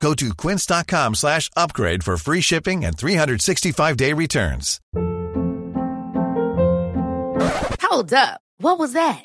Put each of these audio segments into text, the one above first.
Go to quince.com slash upgrade for free shipping and 365-day returns. Hold up. What was that?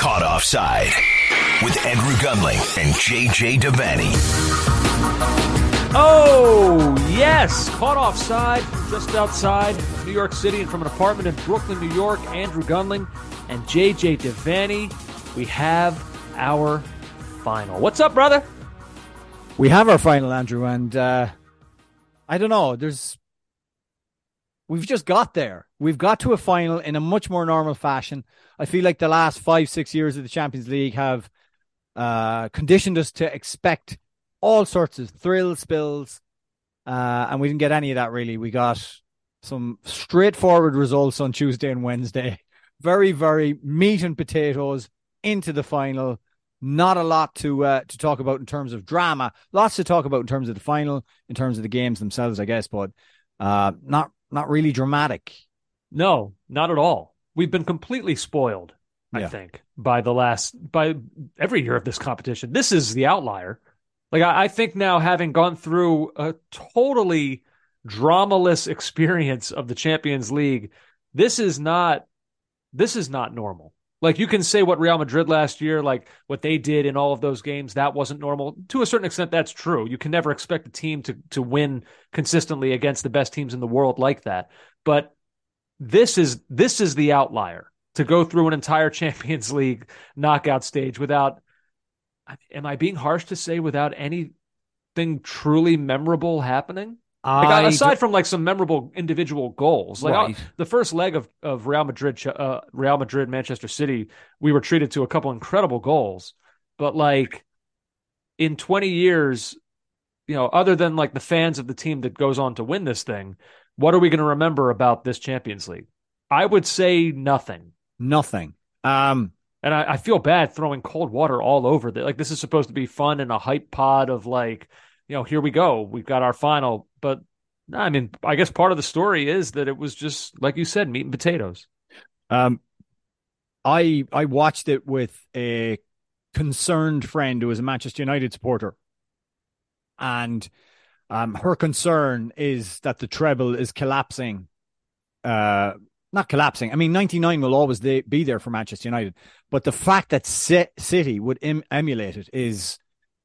Caught Offside with Andrew Gunling and JJ Devaney. Oh, yes. Caught offside just outside New York City and from an apartment in Brooklyn, New York. Andrew Gunling and JJ Devaney. We have our final. What's up, brother? We have our final, Andrew, and uh, I don't know. There's we've just got there. We've got to a final in a much more normal fashion. I feel like the last five, six years of the Champions League have uh, conditioned us to expect all sorts of thrill spills, uh, and we didn't get any of that really. We got some straightforward results on Tuesday and Wednesday. Very, very meat and potatoes into the final. Not a lot to uh, to talk about in terms of drama. Lots to talk about in terms of the final, in terms of the games themselves, I guess, but uh, not not really dramatic. No, not at all. We've been completely spoiled, I Yeah. think, by the last by every year of this competition. This is the outlier. Like I, I think now, having gone through a totally dramaless experience of the Champions League, this is not this is not normal. Like you can say what Real Madrid last year, like what they did in all of those games, that wasn't normal. To a certain extent, that's true. You can never expect a team to to win consistently against the best teams in the world like that. But this is this is the outlier to go through an entire Champions League knockout stage without. Am I being harsh to say without anything truly memorable happening? Like, aside from like some memorable individual goals, like Right. uh, the first leg of, of Real Madrid, uh, Real Madrid, Manchester City, we were treated to a couple incredible goals, but like in 20 years, you know, other than like the fans of the team that goes on to win this thing, what are we going to remember about this Champions League? I would say nothing. nothing. Um, And I, I feel bad throwing cold water all over that. Like this is supposed to be fun and a hype pod of like, you know, here we go. We've got our final. But I mean, I guess part of the story is that it was just like you said, meat and potatoes. Um, I I watched it with a concerned friend who is a Manchester United supporter, and um, her concern is that the treble is collapsing. Uh, not collapsing. I mean, ninety nine will always be there for Manchester United, but the fact that Ci- City would em- emulate it is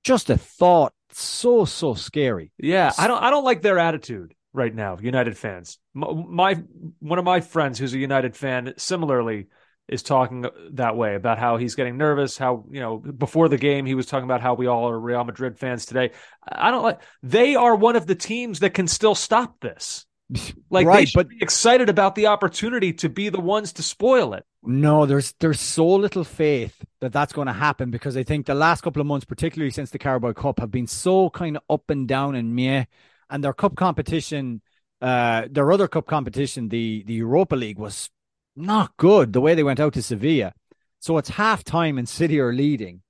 just a thought so so scary. Yeah, I don't I don't like their attitude right now, United fans. My, my one of my friends who's a United fan similarly is talking that way about how he's getting nervous, how, you know, before the game he was talking about how we all are Real Madrid fans today. I don't like they are one of the teams that can still stop this. Like they should but- be excited about the opportunity to be the ones to spoil it. No, there's there's so little faith that that's going to happen because I think the last couple of months, particularly since the Carabao Cup, have been so kind of up and down and meh. And their cup competition, uh, their other cup competition, the the Europa League was not good. The way they went out to Sevilla, so it's half time and City are leading,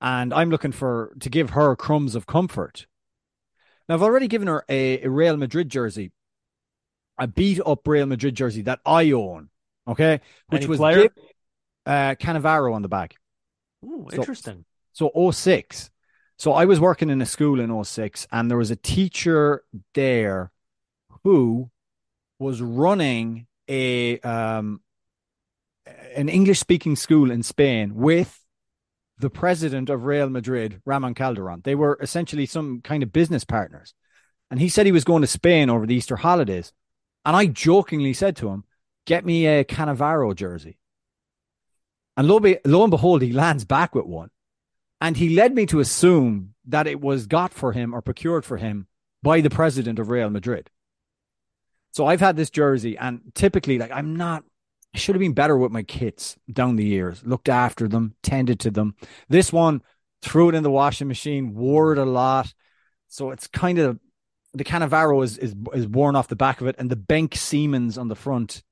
and I'm looking for to give her crumbs of comfort. Now I've already given her a, a Real Madrid jersey a beat up Real Madrid jersey that I own. Okay, which Any was player? uh, Cannavaro on the back. Ooh, So- interesting. So 06. So I was working in a school in 06 and there was a teacher there who was running a um an English speaking school in Spain with the president of Real Madrid, Ramon Calderon. They were essentially some kind of business partners. And he said he was going to Spain over the Easter holidays. And I jokingly said to him, Get me a Cannavaro jersey. And lo, be, lo and behold, he lands back with one. And he led me to assume that it was got for him or procured for him by the president of Real Madrid. So I've had this jersey, and typically, like, I'm not, I should have been better with my kits down the years, looked after them, tended to them. This one, threw it in the washing machine, wore it a lot. So it's kind of, the Cannavaro is, is, is worn off the back of it, and the BenQ Siemens on the front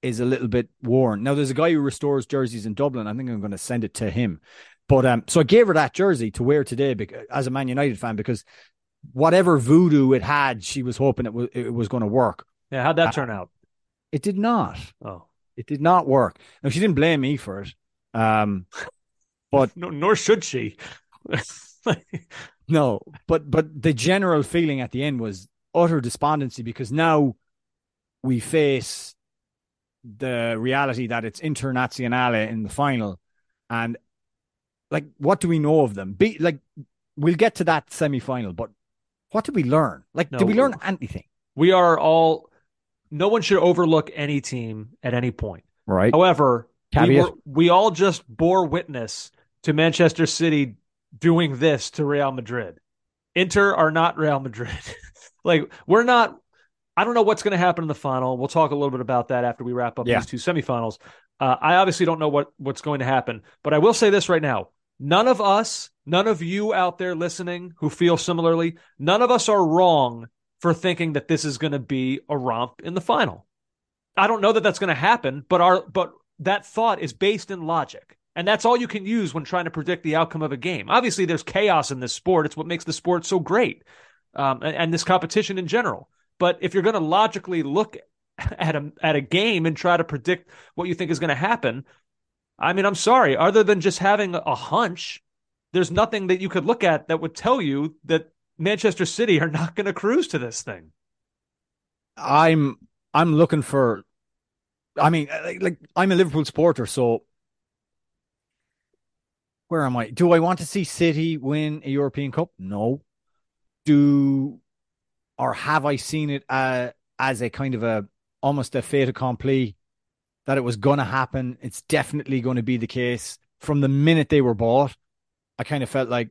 is a little bit worn. Now, there's a guy who restores jerseys in Dublin. I think I'm going to send it to him. But um, so I gave her that jersey to wear today because, as a Man United fan because whatever voodoo it had, she was hoping it was it was going to work. Yeah, how'd that turn out? It did not. Oh, It did not work. Now she didn't blame me for it. Um, but no, nor should she. no, but but the general feeling at the end was utter despondency because now we face the reality that it's Internazionale in the final, and like, what do we know of them? Be like, we'll get to that semi final, but what did we learn? Like, No. did we learn anything? we are all. No one should overlook any team at any point. Right. However, we, were, we all just bore witness to Manchester City doing this to Real Madrid. Inter are not Real Madrid. like we're not. I don't know what's going to happen in the final. We'll talk a little bit about that after we wrap up Yeah. these two semifinals. Uh, I obviously don't know what what's going to happen, but I will say this right now: none of us, none of you out there listening who feel similarly, none of us are wrong for thinking that this is going to be a romp in the final. I don't know that that's going to happen, but our but that thought is based in logic. And that's all you can use when trying to predict the outcome of a game. Obviously, there's chaos in this sport. It's what makes the sport so great, um, and, and this competition in general. But if you're going to logically look at a at a game and try to predict what you think is going to happen, I mean, I'm sorry. Other than just having a hunch, there's nothing that you could look at that would tell you that Manchester City are not going to cruise to this thing. I'm I'm looking for. I mean, like, like I'm a Liverpool supporter, so where am I? Do I want to see City win a European Cup? No. Do or have I seen it uh, as a kind of a almost a fait accompli that it was going to happen? It's definitely going to be the case from the minute they were bought. I kind of felt like,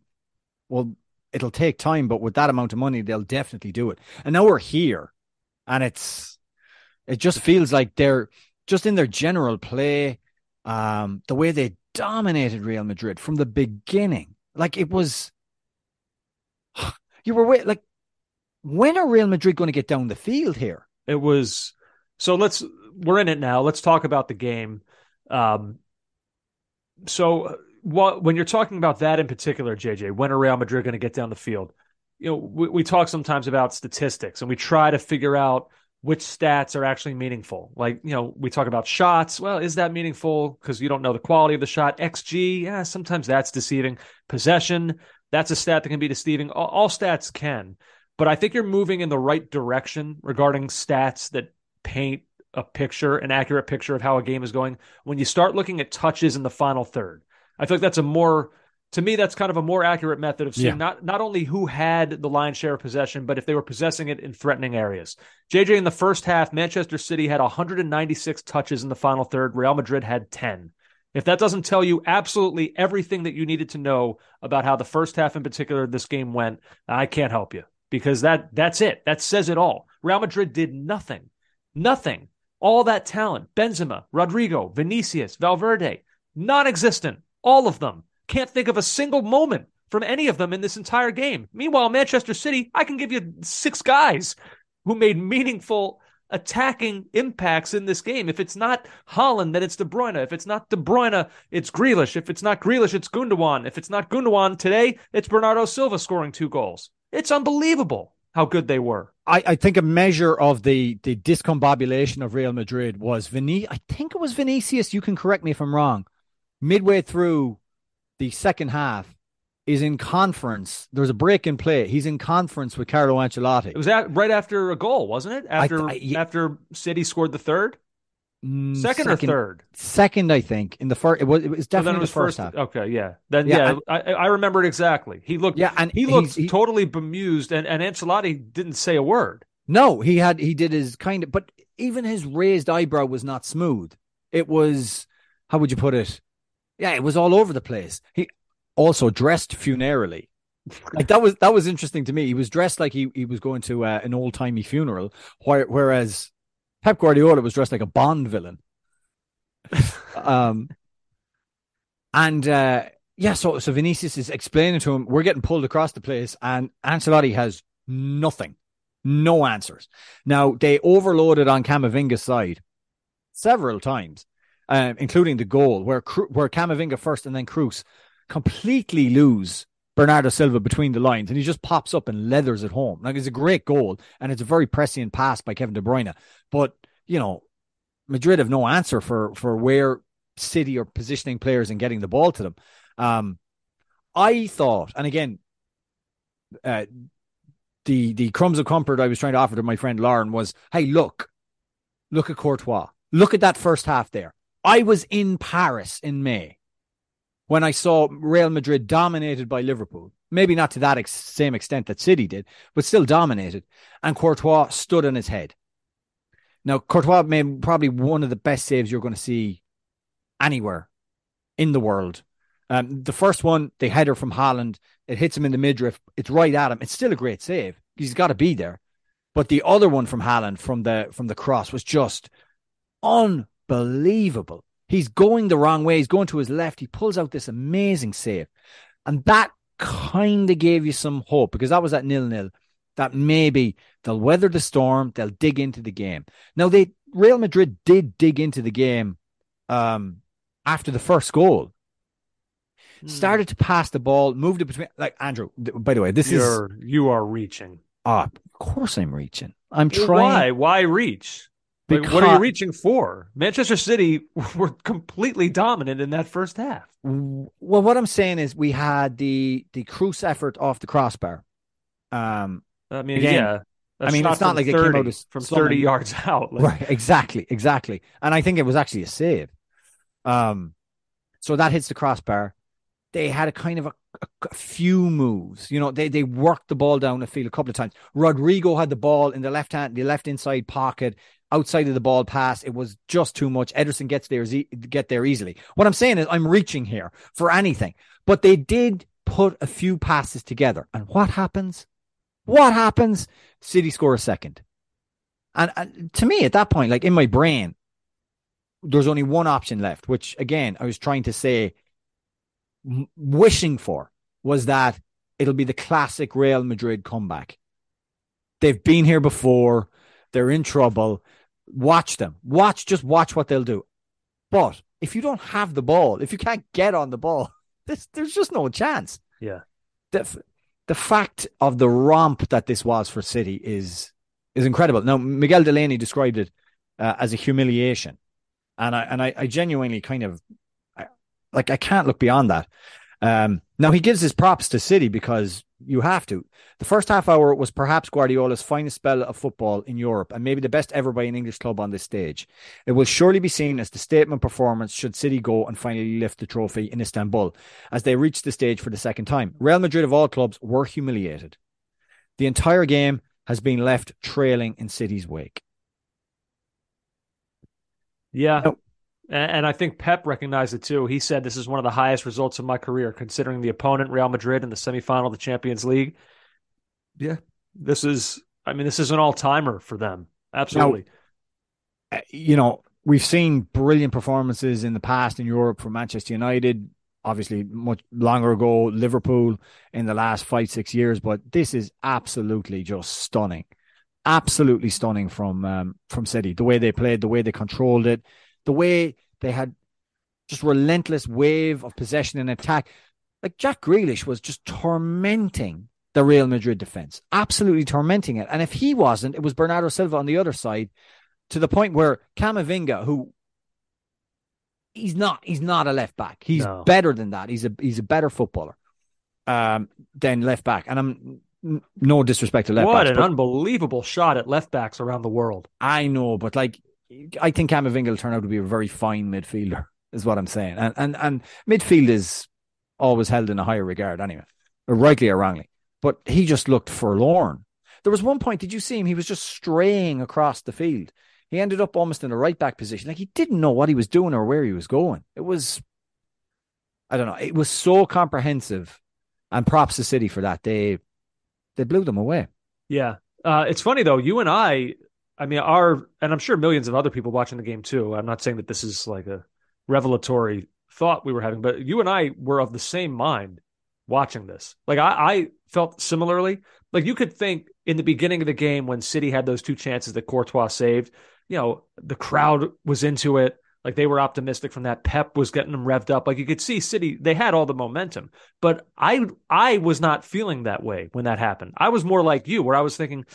well, it'll take time, but with that amount of money, they'll definitely do it. And now we're here, and it's it just feels like they're just in their general play, um, the way they dominated Real Madrid from the beginning. Like it was, you were wait, like, when are Real Madrid going to get down the field here? It was so let's we're in it now. Let's talk about the game. Um, so what when you're talking about that in particular, JJ, when are Real Madrid going to get down the field? You know, we, we talk sometimes about statistics and we try to figure out which stats are actually meaningful. Like, you know, we talk about shots. Well, is that meaningful? Because you don't know the quality of the shot. XG, yeah, sometimes that's deceiving. Possession, that's a stat that can be deceiving. All, all stats can. But I think you're moving in the right direction regarding stats that paint a picture, an accurate picture of how a game is going. When you start looking at touches in the final third, I feel like that's a more to me, that's kind of a more accurate method of seeing Yeah. not not only who had the lion's share of possession, but if they were possessing it in threatening areas. JJ in the first half, Manchester City had 196 touches in the final third. Real Madrid had 10. If that doesn't tell you absolutely everything that you needed to know about how the first half in particular this game went, I can't help you because that that's it. That says it all. Real Madrid did nothing. Nothing. All that talent, Benzema, Rodrygo, Vinicius, Valverde, non-existent. All of them. Can't think of a single moment from any of them in this entire game. Meanwhile, Manchester City, I can give you six guys who made meaningful attacking impacts in this game. If it's not Haaland, then it's De Bruyne. If it's not De Bruyne, it's Grealish. If it's not Grealish, it's Gundogan. If it's not Gundogan today, it's Bernardo Silva scoring two goals. It's unbelievable how good they were. I, I think a measure of the the discombobulation of Real Madrid was Vini. I think it was Vinicius. You can correct me if I'm wrong. Midway through the second half, is in conference. There's a break in play. He's in conference with Carlo Ancelotti. It was at, right after a goal, wasn't it? After I- yeah. after City scored the third, Mm, second, or third. Second, I think. In the first, it was it was So definitely it was the first, half. Okay, yeah. Then Yeah, yeah, and- I, I remember it exactly. He looked. Yeah, and he looked he- totally bemused, and and Ancelotti didn't say a word. No, he had he did his kind of, but even his raised eyebrow was not smooth. It was how would you put it? Yeah, it was all over the place. He also dressed funerally. Like that was that was interesting to me. He was dressed like he he was going to uh, an old timey funeral, where, whereas Pep Guardiola was dressed like a Bond villain. um, and uh, yeah, so so Vinicius is explaining to him, we're getting pulled across the place, and Ancelotti has nothing, no answers. Now they overloaded on Camavinga's side several times, um, including the goal where where Camavinga first and then Kroos completely lose Bernardo Silva between the lines, and he just pops up and leathers it home. Like it's a great goal, and it's a very prescient pass by Kevin De Bruyne. But you know, Madrid have no answer for for where City are positioning players and getting the ball to them. Um, I thought, and again, uh, the the crumbs of comfort I was trying to offer to my friend Lauren was, hey, look, look at Courtois, look at that first half there. I was in Paris in May when I saw Real Madrid dominated by Liverpool. Maybe not to that ex- same extent that City did, but still dominated. And Courtois stood on his head. Now, Courtois made probably one of the best saves you're going to see anywhere in the world. Um, the first one, the header from Haaland, it hits him in the midriff. It's right at him. It's still a great save. He's got to be there. But the other one from Haaland from the from the cross was just unbelievable. He's going the wrong way. He's going to his left. He pulls out this amazing save. And that kind of gave you some hope because that was at nil nil. That maybe they'll weather the storm, they'll dig into the game. Now they Real Madrid did dig into the game um, after the first goal. Started to pass the ball, moved it between like Andrew. th- By the way, this is You're you are reaching. ah, of course I'm reaching. I'm trying. Why? Why reach? Like, what are you reaching for? Manchester City were completely dominant in that first half. Well, what I'm saying is we had the the Kroos effort off the crossbar. Um, I mean, Again, yeah. That's mean, it's not like it came out from someone- thirty yards out. Like, right, exactly, exactly. And I think it was actually a save. Um, so that hits the crossbar. They had a kind of a, a, a few moves. You know, they they worked the ball down the field a couple of times. Rodrygo had the ball in the left hand, the left inside pocket, outside of the ball pass. It was just too much. Ederson gets there, get there easily. What I'm saying is, I'm reaching here for anything, but they did put a few passes together. And what happens? What happens? City score a second. And, and to me, at that point, like in my brain, there's only one option left, which again, I was trying to say, m- wishing for was that it'll be the classic Real Madrid comeback. They've been here before. They're in trouble. Watch them. Watch, just watch what they'll do. But if you don't have the ball, if you can't get on the ball, this, there's just no chance. Yeah. The, the fact of the romp that this was for City is is incredible. Now, Miguel Delaney described it uh, as a humiliation, and I and I, I genuinely kind of I, like I can't look beyond that. Um, now he gives his props to City because you have to. The first half hour was perhaps Guardiola's finest spell of football in Europe, and maybe the best ever by an English club on this stage. It will surely be seen as the statement performance should City go and finally lift the trophy in Istanbul, as they reach the stage for the second time. Real Madrid of all clubs were humiliated. The entire game has been left trailing in City's wake. Yeah. No. And, I think Pep recognized it too. He said this is one of the highest results of my career, considering the opponent, Real Madrid, in the semifinal of the Champions League. Yeah. This is I mean, this is an all timer for them. Absolutely. Uh, you know, we've seen brilliant performances in the past in Europe from Manchester United, obviously much longer ago, Liverpool in the last five, six years, but this is absolutely just stunning. Absolutely stunning from um, from City. The way they played, the way they controlled it, the way they had just relentless wave of possession and attack. Like Jack Grealish was just tormenting the Real Madrid defense, absolutely tormenting it. And if he wasn't, it was Bernardo Silva on the other side to the point where Camavinga, who he's not, he's not a left back. He's No. better than that. He's a he's a better footballer um, than left back. And I'm n- no disrespect to left what backs, an unbelievable shot at left backs around the world. I know, but like I think Camavinga will turn out to be a very fine midfielder, is what I'm saying. And and and midfield is always held in a higher regard anyway, rightly or wrongly. But he just looked forlorn. There was one point, did you see him? He was just straying across the field. He ended up almost in a right back position. Like he didn't know what he was doing or where he was going. It was I don't know. It was so comprehensive. And props to City for that. They they blew them away. Yeah. Uh, it's funny though, you and I, I mean, our, and I'm sure millions of other people watching the game too. I'm not saying that this is like a revelatory thought we were having, but you and I were of the same mind watching this. Like I, I felt similarly. Like you could think in the beginning of the game when City had those two chances that Courtois saved, you know, the crowd was into it. Like they were optimistic from that. Pep was getting them revved up. Like you could see City, they had all the momentum. But I I was not feeling that way when that happened. I was more like you, where I was thinking,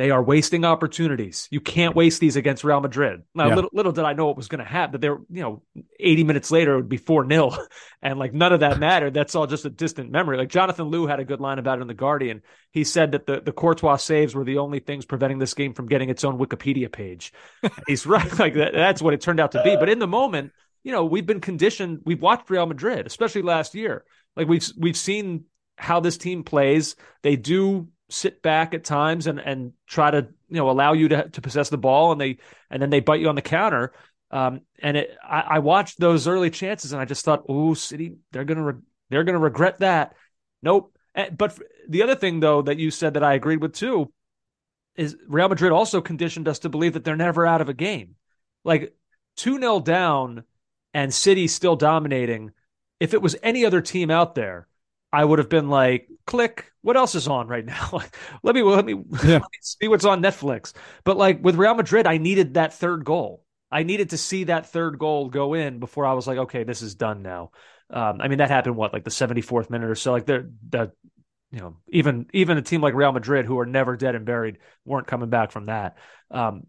they are wasting opportunities. You can't waste these against Real Madrid. Now, Yeah. little, little did I know what was going to happen. That they were, you know, 80 minutes later, it would be 4 0. And like none of that mattered. That's all just a distant memory. Like Jonathan Liew had a good line about it in The Guardian. He said that the, the Courtois saves were the only things preventing this game from getting its own Wikipedia page. He's right. Like that, that's what it turned out to be. But in the moment, you know, we've been conditioned, we've watched Real Madrid, especially last year. Like we've we've seen how this team plays. They do sit back at times and and try to you know allow you to to possess the ball, and they and then they bite you on the counter. Um, and it, I, I watched those early chances, and I just thought, oh, City, they're gonna re- they're gonna regret that. Nope. Eh, But the other thing, though, that you said that I agreed with too, is Real Madrid also conditioned us to believe that they're never out of a game. Like 2 0 down and City still dominating. If it was any other team out there, I would have been like, click, what else is on right now? let me let me, let me see what's on Netflix. But like with Real Madrid, I needed that third goal. I needed to see that third goal go in before I was like, okay, this is done now. Um, I mean, that happened what, like the 74th minute or so. Like they're the you know, even even a team like Real Madrid, who are never dead and buried, weren't coming back from that. Um,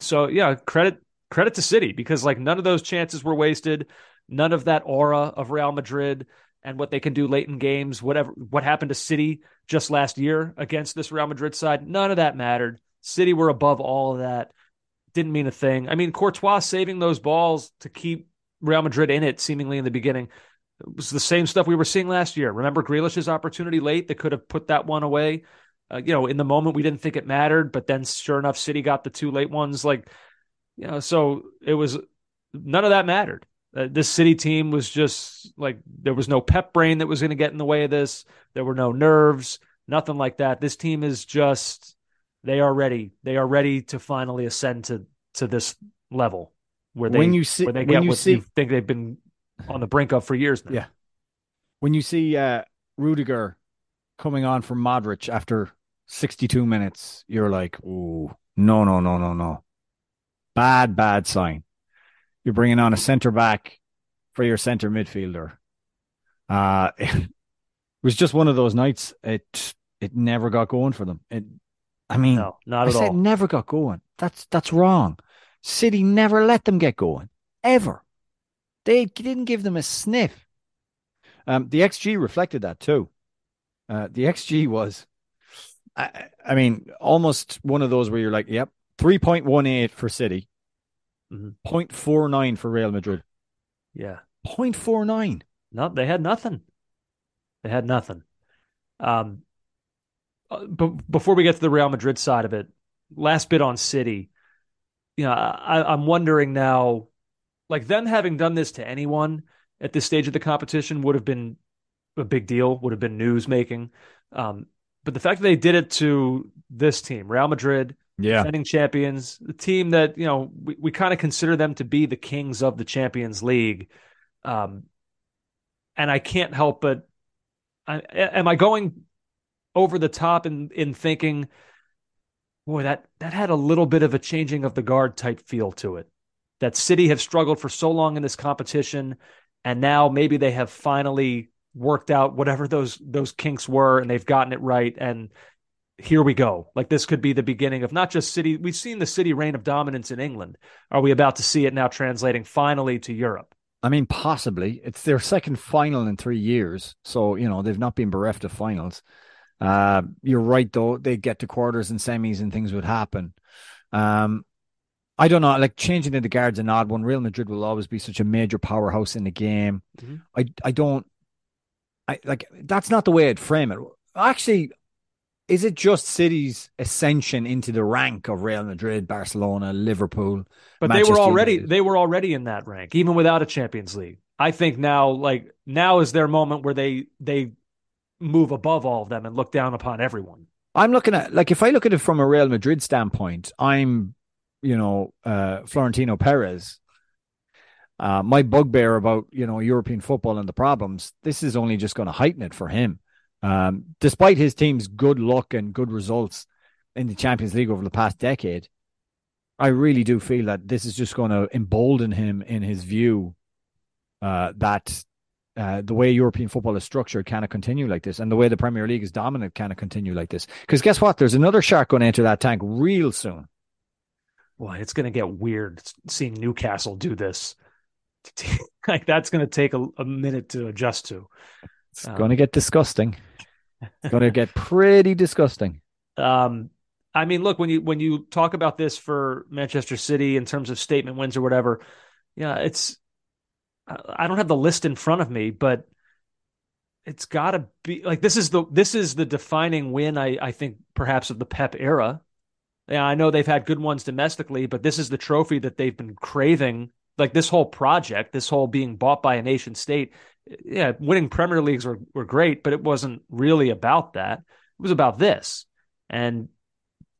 so yeah, credit credit to City because like none of those chances were wasted. None of that aura of Real Madrid and what they can do late in games, whatever what happened to City just last year against this Real Madrid side, none of that mattered. City were above all of that. Didn't mean a thing. I mean, Courtois saving those balls to keep Real Madrid in it seemingly in the beginning. It was the same stuff we were seeing last year. Remember Grealish's opportunity late that could have put that one away. Uh, you know, in the moment we didn't think it mattered, but then sure enough, City got the two late ones. Like, you know, so it was none of that mattered. Uh, this City team was just like there was no pep brain that was going to get in the way of this. There were no nerves, nothing like that. This team is just they are ready. They are ready to finally ascend to to this level where they When you see- where they when get you what see- you think they've been on the brink of for years now. Yeah. When you see uh, Rudiger coming on for Modric after 62 minutes, you're like, oh, no, no, no, no, no. Bad, bad sign. You're bringing on a centre back for your centre midfielder. Uh, it was just one of those nights. It it never got going for them. It, I mean, No, not I at said all. never got going. That's that's wrong. City never let them get going ever. They didn't give them a sniff. Um, the XG reflected that too. Uh, the XG was, I, I mean, almost one of those where you're like, yep, three point one eight for City, Mhm. 0.49 for Real Madrid, Yeah. 0.49. No, they had nothing. They had nothing. Um, uh, but before we get to the Real Madrid side of it, last bit on City. You know, I, I'm wondering now, like them having done this to anyone at this stage of the competition would have been a big deal, would have been news making. Um, but the fact that they did it to this team, Real Madrid, Yeah. defending champions, the team that you know we, we kind of consider them to be the kings of the Champions League. Um, and I can't help but, I, am I going over the top in in thinking, boy, that that had a little bit of a changing of the guard type feel to it. That City have struggled for so long in this competition, and now maybe they have finally worked out whatever those those kinks were and they've gotten it right and here we go. Like this could be the beginning of not just city. We've seen the city reign of dominance in England. Are we about to see it now translating finally to Europe? I mean, possibly. It's their second final in three years. So, you know, they've not been bereft of finals. Uh, you're right, though. They get to quarters and semis and things would happen. Um, I don't know, like changing the guards an odd one. Real Madrid will always be such a major powerhouse in the game. Mm-hmm. I I don't I like that's not the way I'd frame it. Actually, is it just City's ascension into the rank of Real Madrid, Barcelona, Liverpool? But Manchester they were already United? they were already in that rank, even without a Champions League. I think now, like now, is their moment where they they move above all of them and look down upon everyone. I'm looking at like if I look at it from a Real Madrid standpoint, I'm you know uh, Florentino Perez. Uh, my bugbear about you know European football and the problems. This is only just going to heighten it for him. Um, despite his team's good luck and good results in the Champions League over the past decade, I really do feel that this is just going to embolden him in his view uh, that uh, the way European football is structured cannot continue like this, and the way the Premier League is dominant cannot continue like this. Because guess what? There's another shark going to enter that tank real soon. Well, it's going to get weird seeing Newcastle do this. like that's going to take a, a minute to adjust to. It's um, going to get disgusting. It's going to get pretty disgusting. Um, I mean, look when you when you talk about this for Manchester City in terms of statement wins or whatever, yeah, it's I don't have the list in front of me, but it's got to be like this is the this is the defining win I I think perhaps of the Pep era. Yeah, I know they've had good ones domestically, but this is the trophy that they've been craving. Like this whole project, this whole being bought by a nation state, yeah, winning Premier Leagues were, were great, but it wasn't really about that. It was about this. And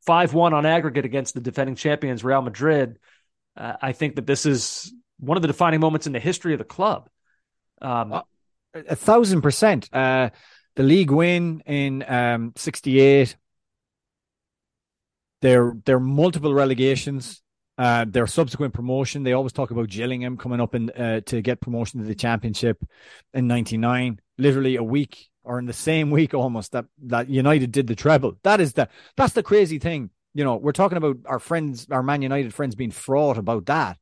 5 1 on aggregate against the defending champions, Real Madrid. Uh, I think that this is one of the defining moments in the history of the club. Um, uh, a thousand percent. Uh, the league win in um, 68. There, there are multiple relegations uh, their subsequent promotion, they always talk about Gillingham coming up in, uh, to get promotion to the championship in '99. Literally a week or in the same week almost that that United did the treble. That is the that's the crazy thing. You know, we're talking about our friends, our Man United friends, being fraught about that.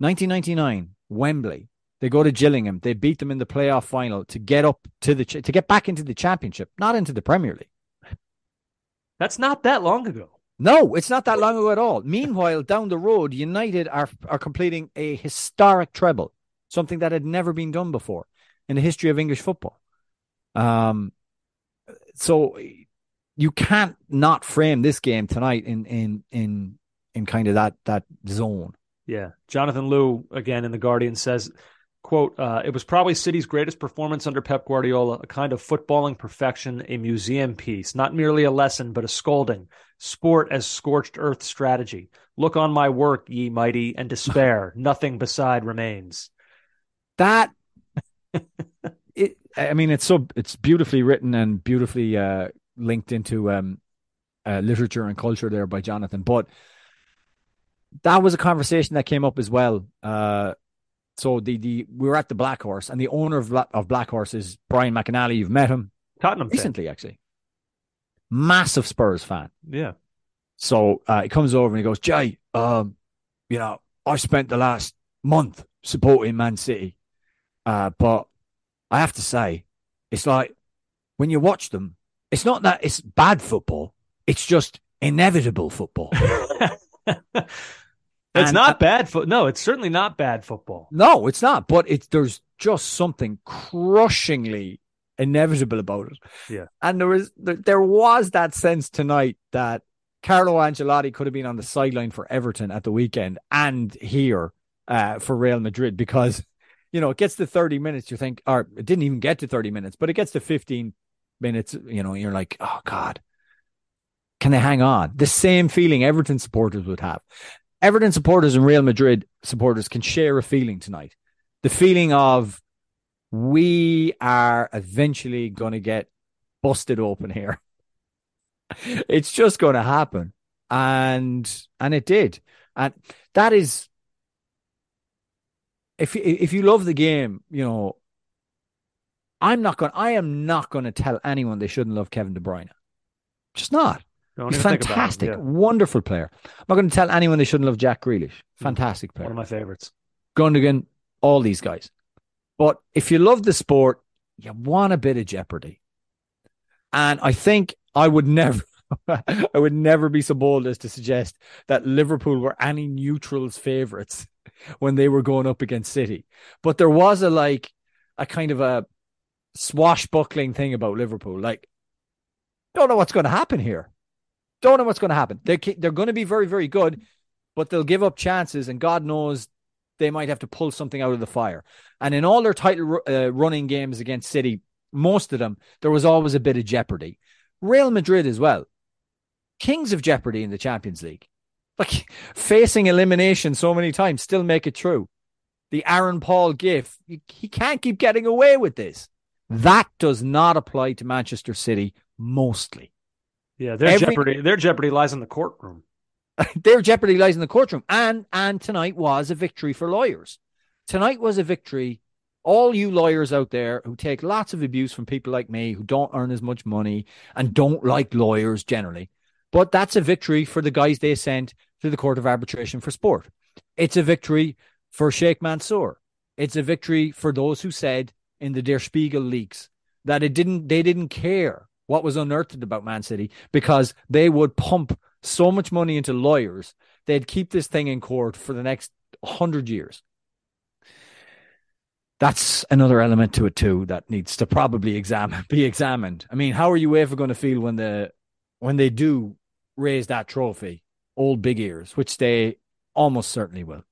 1999, Wembley. They go to Gillingham. They beat them in the playoff final to get up to the to get back into the championship, not into the Premier League. That's not that long ago. No, it's not that long ago at all. Meanwhile, down the road, United are are completing a historic treble, something that had never been done before in the history of English football. Um, so you can't not frame this game tonight in in in in kind of that that zone. Yeah, Jonathan Liew again in the Guardian says quote, uh, it was probably City's greatest performance under Pep Guardiola, a kind of footballing perfection, a museum piece, not merely a lesson, but a scolding. Sport as scorched earth strategy. Look on my work, ye mighty, and despair. Nothing beside remains. That, it, I mean, it's so, it's beautifully written and beautifully uh, linked into um, uh, literature and culture there by Jonathan. But that was a conversation that came up as well. So the the we were at the Black Horse, and the owner of of Black Horse is Brian McInally. You've met him, Tottenham recently, fan. actually. Massive Spurs fan. Yeah. So uh, he comes over and he goes, Jay, um, you know, I spent the last month supporting Man City, uh, but I have to say, it's like when you watch them, it's not that it's bad football; it's just inevitable football. It's and, not uh, bad foot. No, it's certainly not bad football. No, it's not. But it's there's just something crushingly inevitable about it. Yeah. And there was there, there was that sense tonight that Carlo Ancelotti could have been on the sideline for Everton at the weekend and here uh, for Real Madrid because you know it gets to 30 minutes you think or it didn't even get to 30 minutes but it gets to 15 minutes you know you're like oh god can they hang on the same feeling Everton supporters would have Everton supporters and Real Madrid supporters can share a feeling tonight. The feeling of we are eventually going to get busted open here. it's just going to happen. And and it did. And that is if if you love the game, you know, I'm not going. I am not going to tell anyone they shouldn't love Kevin De Bruyne. Just not. Don't He's even think about fantastic, Yeah. wonderful player. I'm not going to tell anyone they shouldn't love Jack Grealish. Mm-hmm. Fantastic player. One of my favorites. Gundogan, all these guys. But if you love the sport, you want a bit of jeopardy. And I think I would never, I would never be so bold as to suggest that Liverpool were any neutrals' favourites when they were going up against City. But there was a like a kind of a swashbuckling thing about Liverpool. Like, don't know what's going to happen here. Don't know what's going to happen. They're they're going to be very very good, but they'll give up chances, and God knows they might have to pull something out of the fire. And in all their title uh, running games against City, most of them, there was always a bit of jeopardy. Real Madrid as well. Kings of jeopardy in the Champions League. Like facing elimination so many times, still make it true. The Aaron Paul gif, he can't keep getting away with this. That does not apply to Manchester City mostly. Yeah, their Every- jeopardy. Their jeopardy lies in the courtroom. Their jeopardy lies in the courtroom. And and tonight was a victory for lawyers. Tonight was a victory. All you lawyers out there who take lots of abuse from people like me who don't earn as much money and don't like lawyers generally. But that's a victory for the guys they sent to the Court of Arbitration for Sport. It's a victory for Sheikh Mansour. It's a victory for those who said in the Der Spiegel leaks that it didn't they didn't care what was unearthed about Man City because they would pump so much money into lawyers they'd keep this thing in court for the next 100 years. That's another element to it too that needs to probably examine be examined. I mean how are you ever going to feel when the when they do raise that trophy old big ears which they almost certainly will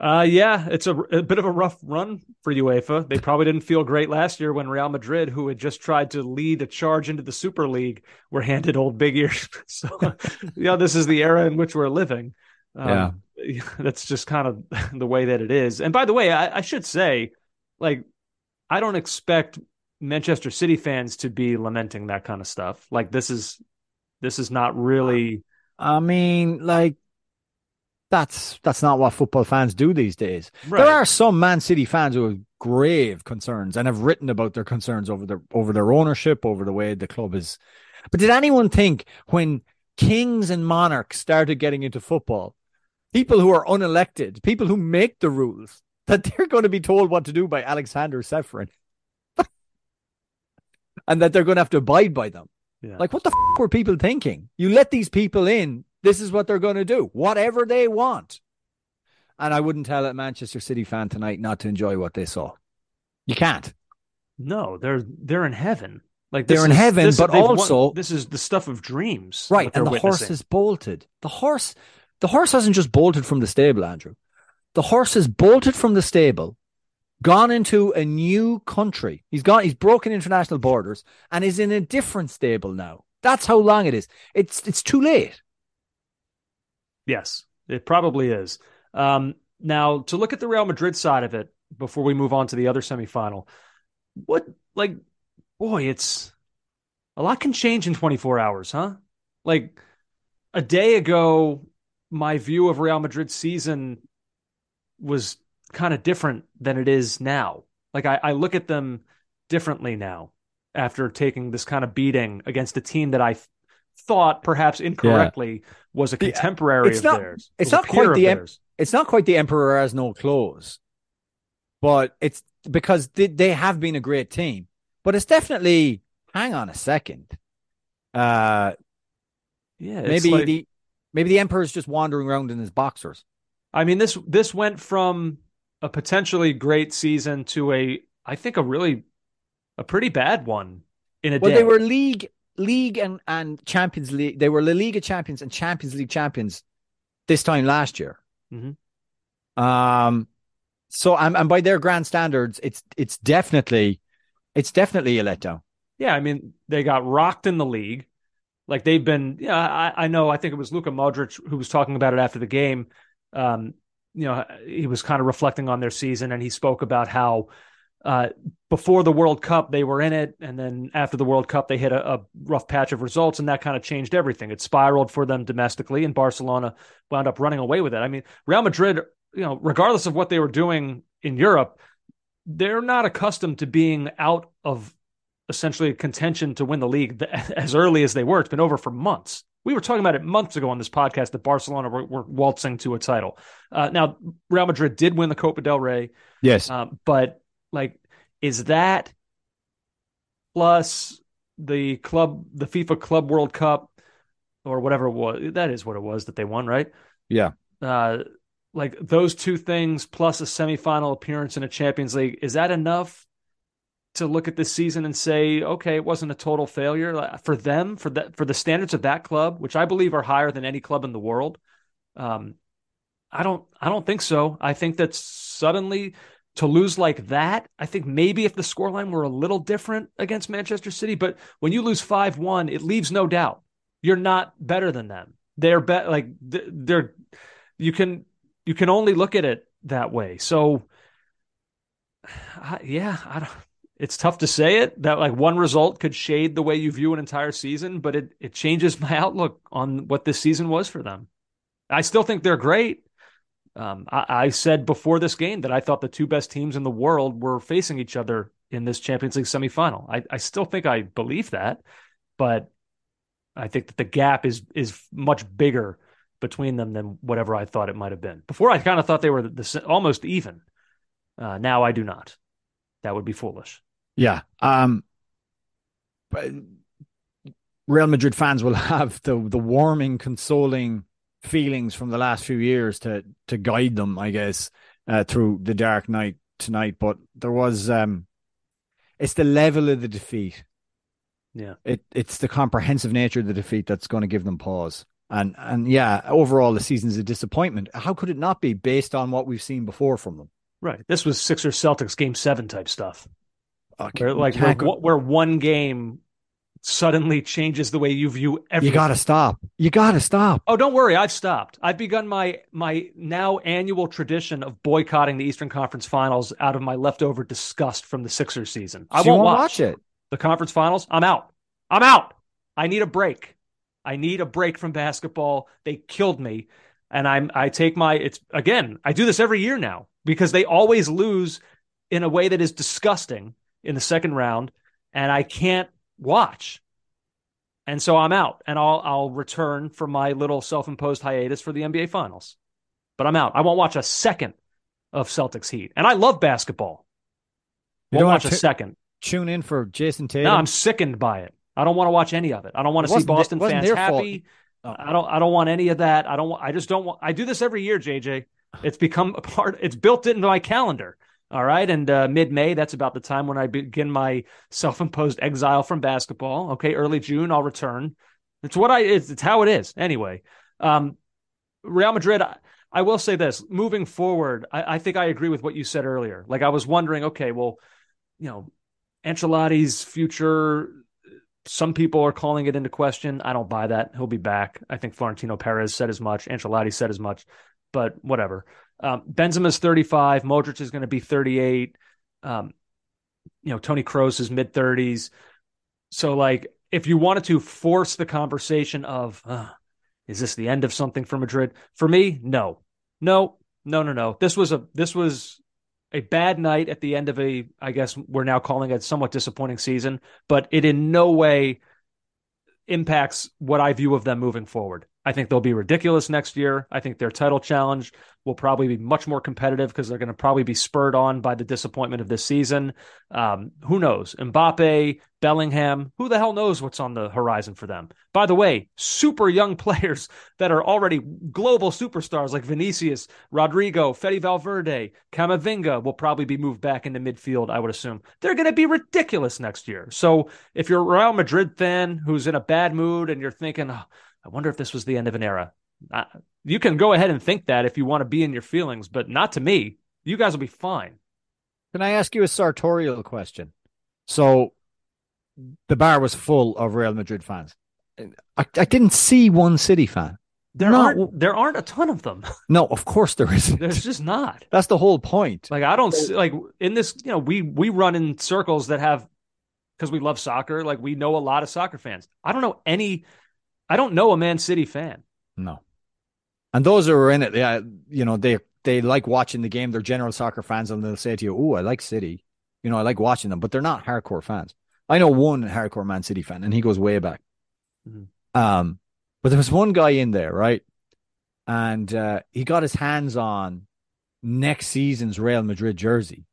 Uh, yeah, it's a, a bit of a rough run for UEFA. They probably didn't feel great last year when Real Madrid, who had just tried to lead a charge into the Super League, were handed old big ears. so, yeah, this is the era in which we're living. Um, that's just kind of the way that it is. And by the way, I, I should say, like, I don't expect Manchester City fans to be lamenting that kind of stuff. Like, this is this is not really. i mean like that's that's not what football fans do these days Right. There are some Man City fans who have grave concerns and have written about their concerns over their over their ownership, over the way the club is. But did anyone think when kings and monarchs started getting into football, people who are unelected, people who make the rules, that they're going to be told what to do by Alexander Seferin, and that they're going to have to abide by them? Yeah. Like, what the f- were people thinking? You let these people in. This is what they're going to do, whatever they want. And I wouldn't tell a Manchester City fan tonight not to enjoy what they saw. You can't. No, they're they're in heaven. Like They're in is- heaven, this- but they've won- also- this is the stuff of dreams, Right. And the horse is bolted. The horse, the horse hasn't just bolted from the stable, Andrew. The horse has bolted from the stable, gone into a new country. He's gone, he's broken international borders and is in a different stable now. That's how long it is. It's it's too late. Yes, it probably is. Um, now, to look at the Real Madrid side of it before we move on to the other semifinal, what like, boy, it's a lot can change in 24 hours, huh? Like a day ago, my view of Real Madrid's season was kind of different than it is now. Like I, I look at them differently now after taking this kind of beating against a team that I th- thought perhaps incorrectly was a The- contemporary it's of not- theirs. it's not quite the em- it's not quite the emperor has no clothes, but it's because they, they have been a great team. But it's definitely hang on a second. Uh, Yeah, it's maybe like- the maybe the emperor's just wandering around in his boxers. I mean this this went from a potentially great season to a I think a really a pretty bad one in a Well, day. they were league league and and Champions League. They were La Liga champions and Champions League champions this time last year. Mhm. Um, so and, and by their grand standards, it's it's definitely it's definitely a letdown. Yeah, I mean, they got rocked in the league. Like they've been, yeah, I, I know. I think it was Luka Modric who was talking about it after the game. Um, you know, he was kind of reflecting on their season, and he spoke about how uh, before the World Cup they were in it, and then after the World Cup they hit a, a rough patch of results, and that kind of changed everything. It spiraled for them domestically, and Barcelona wound up running away with it. I mean, Real Madrid, you know, regardless of what they were doing in Europe, they're not accustomed to being out of essentially contention to win the league as early as they were. It's been over for months. We were talking about it months ago on this podcast that Barcelona were, were waltzing to a title. Uh, now, Real Madrid did win the Copa del Rey. Yes. Um, but, like, is that plus the club, the FIFA Club World Cup, or whatever it was? That is what it was that they won, right? Yeah. Uh, like those two things plus a semifinal appearance in a Champions League, is that enough to look at this season and say, okay, it wasn't a total failure for them, for that, for the standards of that club, which I believe are higher than any club in the world. Um, I don't, I don't think so. I think that suddenly to lose like that, I think maybe if the scoreline were a little different against Manchester City, but when you lose five one, it leaves no doubt you're not better than them. They're bet like they're you can you can only look at it that way. So, yeah, I don't it's tough to say it that like one result could shade the way you view an entire season, but it it changes my outlook on what this season was for them. I still think they're great. Um, I, I, said before this game that I thought the two best teams in the world were facing each other in this Champions League semifinal. I, I still think I believe that, but I think that the gap is is much bigger between them than whatever I thought it might have been. Before I kind of thought they were the, the, almost even. Uh, now I do not. That would be foolish. Yeah. Um, Real Madrid fans will have the the warming, consoling feelings from the last few years to to guide them, I guess, uh, through the dark night tonight. But there was, um, it's the level of the defeat. Yeah, it it's the comprehensive nature of the defeat that's going to give them pause. And and yeah, overall the season's a disappointment. How could it not be based on what we've seen before from them? Right. This was Sixers Celtics game seven type stuff. Okay. Where, like where, where one game suddenly changes the way you view everything. You got to stop. You got to stop. Oh, don't worry, I've stopped. I've begun my my now annual tradition of boycotting the Eastern Conference Finals out of my leftover disgust from the Sixers season. I won't, won't watch. watch it. The conference finals. I'm out. I'm out. I need a break. I need a break from basketball. They killed me. And I'm I take my it's again, I do this every year now because they always lose in a way that is disgusting in the second round and I can't watch. And so I'm out and I'll I'll return for my little self-imposed hiatus for the NBA finals. But I'm out. I won't watch a second of Celtics Heat. And I love basketball. You won't watch a second. Tune in for Jayson Tatum. No, I'm sickened by it. I don't want to watch any of it. I don't want to see Boston fans happy. Oh. I don't. I don't want any of that. I don't. Want, I just don't want. I do this every year, JJ. It's become a part. It's built into my calendar. All right, and uh, mid May, that's about the time when I begin my self imposed exile from basketball. Okay, early June, I'll return. It's what I. It's, it's how it is. Anyway, um, Real Madrid. I, I, will say this: moving forward, I, I think I agree with what you said earlier. Like I was wondering, okay, well, you know, Ancelotti's future some people are calling it into question. I don't buy that. He'll be back. I think Florentino Perez said as much. Ancelotti said as much, but whatever. Um, Benzema's 35. Modric is going to be 38. Um, you know, Tony Kroos is mid 30s. So, like, if you wanted to force the conversation of, uh, is this the end of something for Madrid? For me, no, no, no, no, no. This was a this was a bad night at the end of a, I guess we're now calling it somewhat disappointing season, but it in no way impacts what I view of them moving forward. I think they'll be ridiculous next year. I think their title challenge will probably be much more competitive because they're going to probably be spurred on by the disappointment of this season. Um, who knows? Mbappe, Bellingham, who the hell knows what's on the horizon for them? By the way, super young players that are already global superstars like Vinicius, Rodrygo, Fede Valverde, Camavinga will probably be moved back into midfield, I would assume. They're going to be ridiculous next year. So if you're a Real Madrid fan who's in a bad mood and you're thinking, oh, I wonder if this was the end of an era. Uh, you can go ahead and think that if you want to be in your feelings, but not to me. You guys will be fine. Can I ask you a sartorial question? So the bar was full of Real Madrid fans. I, I didn't see one City fan. There not, aren't there aren't a ton of them. No, of course there isn't. There's just not. That's the whole point. Like I don't see, like in this, you know, we we run in circles that have because we love soccer. Like we know a lot of soccer fans. I don't know any I don't know a Man City fan. No. And those who are in it, yeah, you know, they they like watching the game. They're general soccer fans, and they'll say to you, "Oh, I like City. You know, I like watching them," but they're not hardcore fans. I know one hardcore Man City fan, and he goes way back. Mhm. Um, but there was one guy in there, right? And uh, he got his hands on next season's Real Madrid jersey,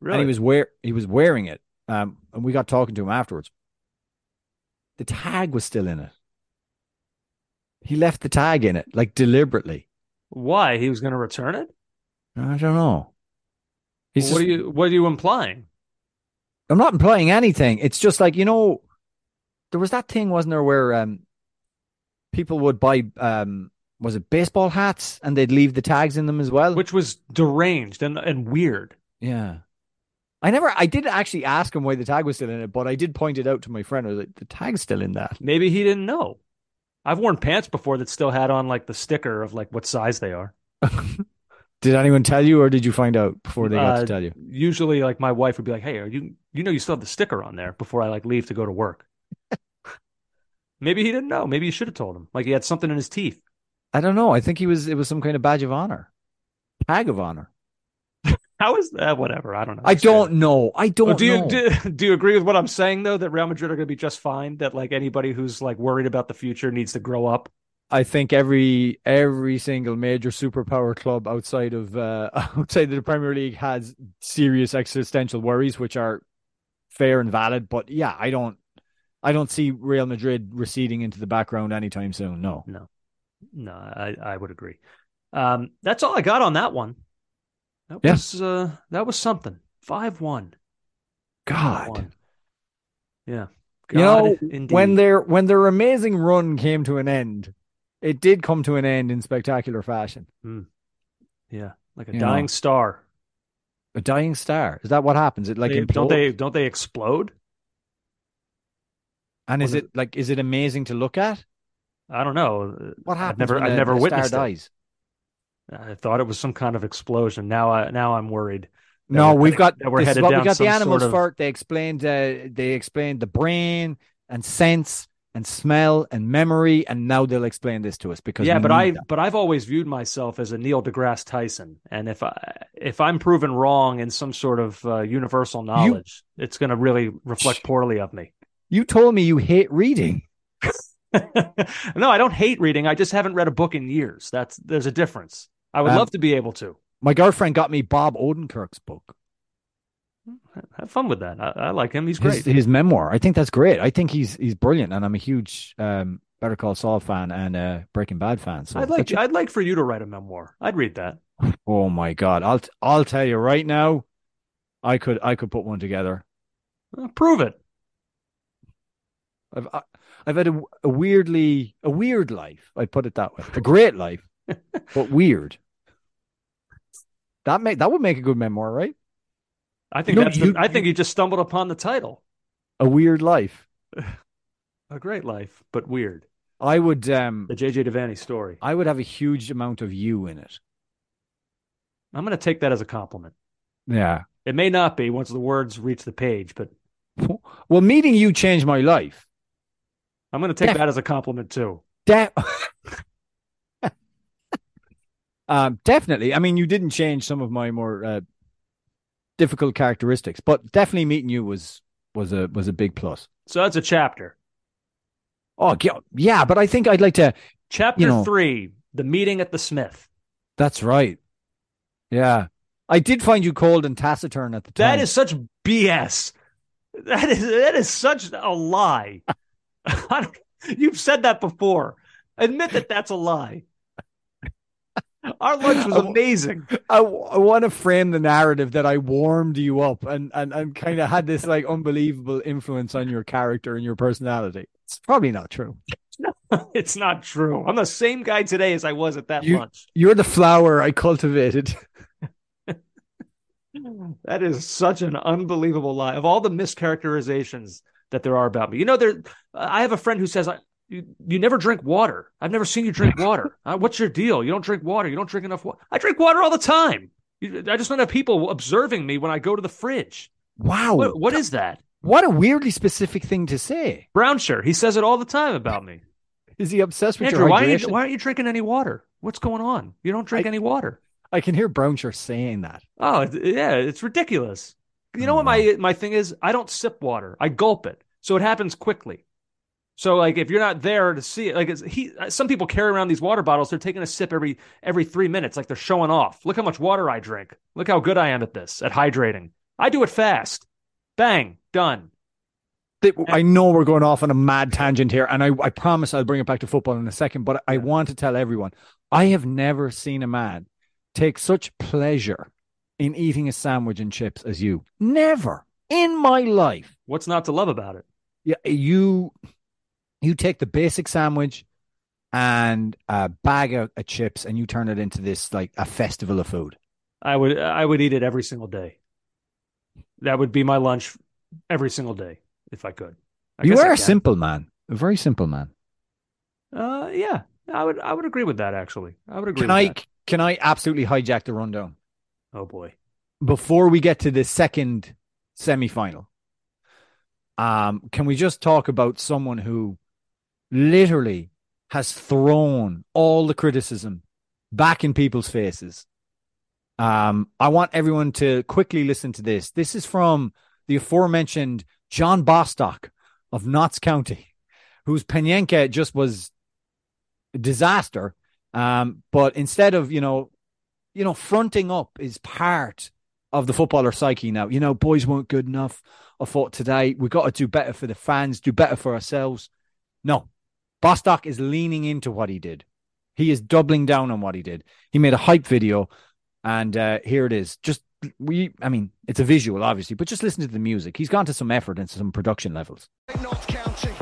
Really? and he was wear he was wearing it. Um, and we got talking to him afterwards. The tag was still in it. He left the tag in it, like deliberately. Why? He was going to return it? I don't know. He's what just- are you what are you implying? I'm not implying anything. It's just like you know, there was that thing, wasn't there, where um, people would buy um, was it baseball hats and they'd leave the tags in them as well. Which was deranged and, and weird. yeah, I never, I did actually ask him why the tag was still in it, but I did point it out to my friend. I was like, the tag's still in that. Maybe he didn't know. I've worn pants before that still had on like the sticker of like what size they are. Did anyone tell you, or did you find out before they got Uh, to tell you? Usually, like my wife would be like, "Hey, are you you know you still have the sticker on there?" Before I like leave to go to work. Maybe he didn't know. Maybe you should have told him. Like he had something in his teeth. I don't know. I think he was. It was some kind of badge of honor, tag of honor. How is that? Whatever. I don't know. I don't know. I don't Well, do you know. do, do you agree with what I'm saying though? That Real Madrid are going to be just fine. That like anybody who's like worried about the future needs to grow up. I think every every single major superpower club outside of uh, outside of the Premier League has serious existential worries, which are fair and valid. But yeah, I don't I don't see Real Madrid receding into the background anytime soon. No, no. No, I, I would agree. Um, that's all I got on that one. That Yeah. was uh, that was something. Five one. God. Yeah. You know, indeed. when their when their amazing run came to an end, it did come to an end in spectacular fashion. yeah, like a You dying know. star. A dying star. Is that what happens? It like They- don't they don't they explode? And is is it like is it amazing to look at? I don't know. What happens? I've never I've never witnessed it. dies? I thought it was some kind of explosion. Now I now I'm worried. No, we're we've got that we're headed what we got the animals sort of- for. They explained uh, they explained the brain and sense and smell and memory, and now they'll explain this to us because yeah, but I that. but I've always viewed myself as a Neil deGrasse Tyson, and if I if I'm proven wrong in some sort of uh, universal knowledge, it's going to really reflect poorly of me. you told me you hate reading. no, I don't hate reading. I just haven't read a book in years. That's there's a difference. I would Um, love to be able to My girlfriend got me Bob Odenkirk's book, have fun with that. I, I like him. He's his, great. his memoir. I think that's great. I think he's he's brilliant, and I'm a huge um, Better Call Saul fan and uh, Breaking Bad fan. So I'd like I'd like for you to write a memoir. I'd read that. Oh my god, I'll I'll tell you right now, I could I could put one together. Uh, prove it. I've I- I've had a, a weirdly a weird life. I'd put it that way. A great life, but weird. That make that would make a good memoir, right? I think You know, that's. the- I think you just stumbled upon the title. A weird life. A great life, but weird. I would um The JJ Devaney story. I would have a huge amount of you in it. I'm going to take that as a compliment. Yeah. It may not be once the words reach the page, but Well, meeting you changed my life. I'm going to take Def- that as a compliment too. De- um, definitely. I mean, you didn't change some of my more uh, difficult characteristics, but definitely meeting you was was a was a big plus. So that's a chapter. Oh, yeah, but I think I'd like to. Chapter You know- three: the meeting at the Smith. That's right. Yeah, I did find you cold and taciturn at the time. That is such BS. That is that is such a lie. You've said that before. Admit that that's a lie. Our lunch was amazing. I, I want to frame the narrative that I warmed you up and and and kind of had this like unbelievable influence on your character and your personality. It's probably not true. No, It's not true. I'm the same guy today as I was at that You- lunch. You're the flower I cultivated. That is such an unbelievable lie. Of all the mischaracterizations that there are about me, you know, there. I have a friend who says, I, "You you never drink water. I've never seen you drink water. Uh, what's your deal? You don't drink water. You don't drink enough water. I drink water all the time. I just don't have people observing me when I go to the fridge. Wow. What, what is that? What a weirdly specific thing to say. Brown shirt. He says it all the time about me. Is he obsessed with Andrew, your why, are you, hydration? why aren't you drinking any water? What's going on? You don't drink I- any water. I can hear Brownshire saying that. Oh yeah, it's ridiculous. You know Oh, what my my thing is? I don't sip water. I gulp it, so it happens quickly. So like if you're not there to see it, like it's, he, uh, some people carry around these water bottles. They're taking a sip every every three minutes, like they're showing off. Look how much water I drink. Look how good I am at this, at hydrating. I do it fast. Bang, done. Th- I know we're going off on a mad tangent here, and I, I promise I'll bring it back to football in a second. But I want to tell everyone I have never seen a man take such pleasure in eating a sandwich and chips as you. Never in my life. What's not to love about it? Yeah, you you take the basic sandwich and a bag of, of chips, and you turn it into this like a festival of food. I would I would eat it every single day. That would be my lunch every single day if I could. I you are a simple man, a very simple man. Uh, yeah, I would I would agree with that. Actually, I would agree. Can with I that. can I absolutely hijack the rundown? Oh boy. before we get to the second semi-final um can we just talk about someone who literally has thrown all the criticism back in people's faces um i want everyone to quickly listen to this this is from the aforementioned john bostock of notts county whose Panenka just was a disaster um but instead of you know you know fronting up is part of the footballer psyche now. You know, boys weren't good enough. I thought today we got to do better for the fans, do better for ourselves. No, Bostock is leaning into what he did. He is doubling down on what he did. He made a hype video, and uh, here it is. Just we, I mean, it's a visual, obviously, but just listen to the music. He's gone to some effort and some production levels. Notts County.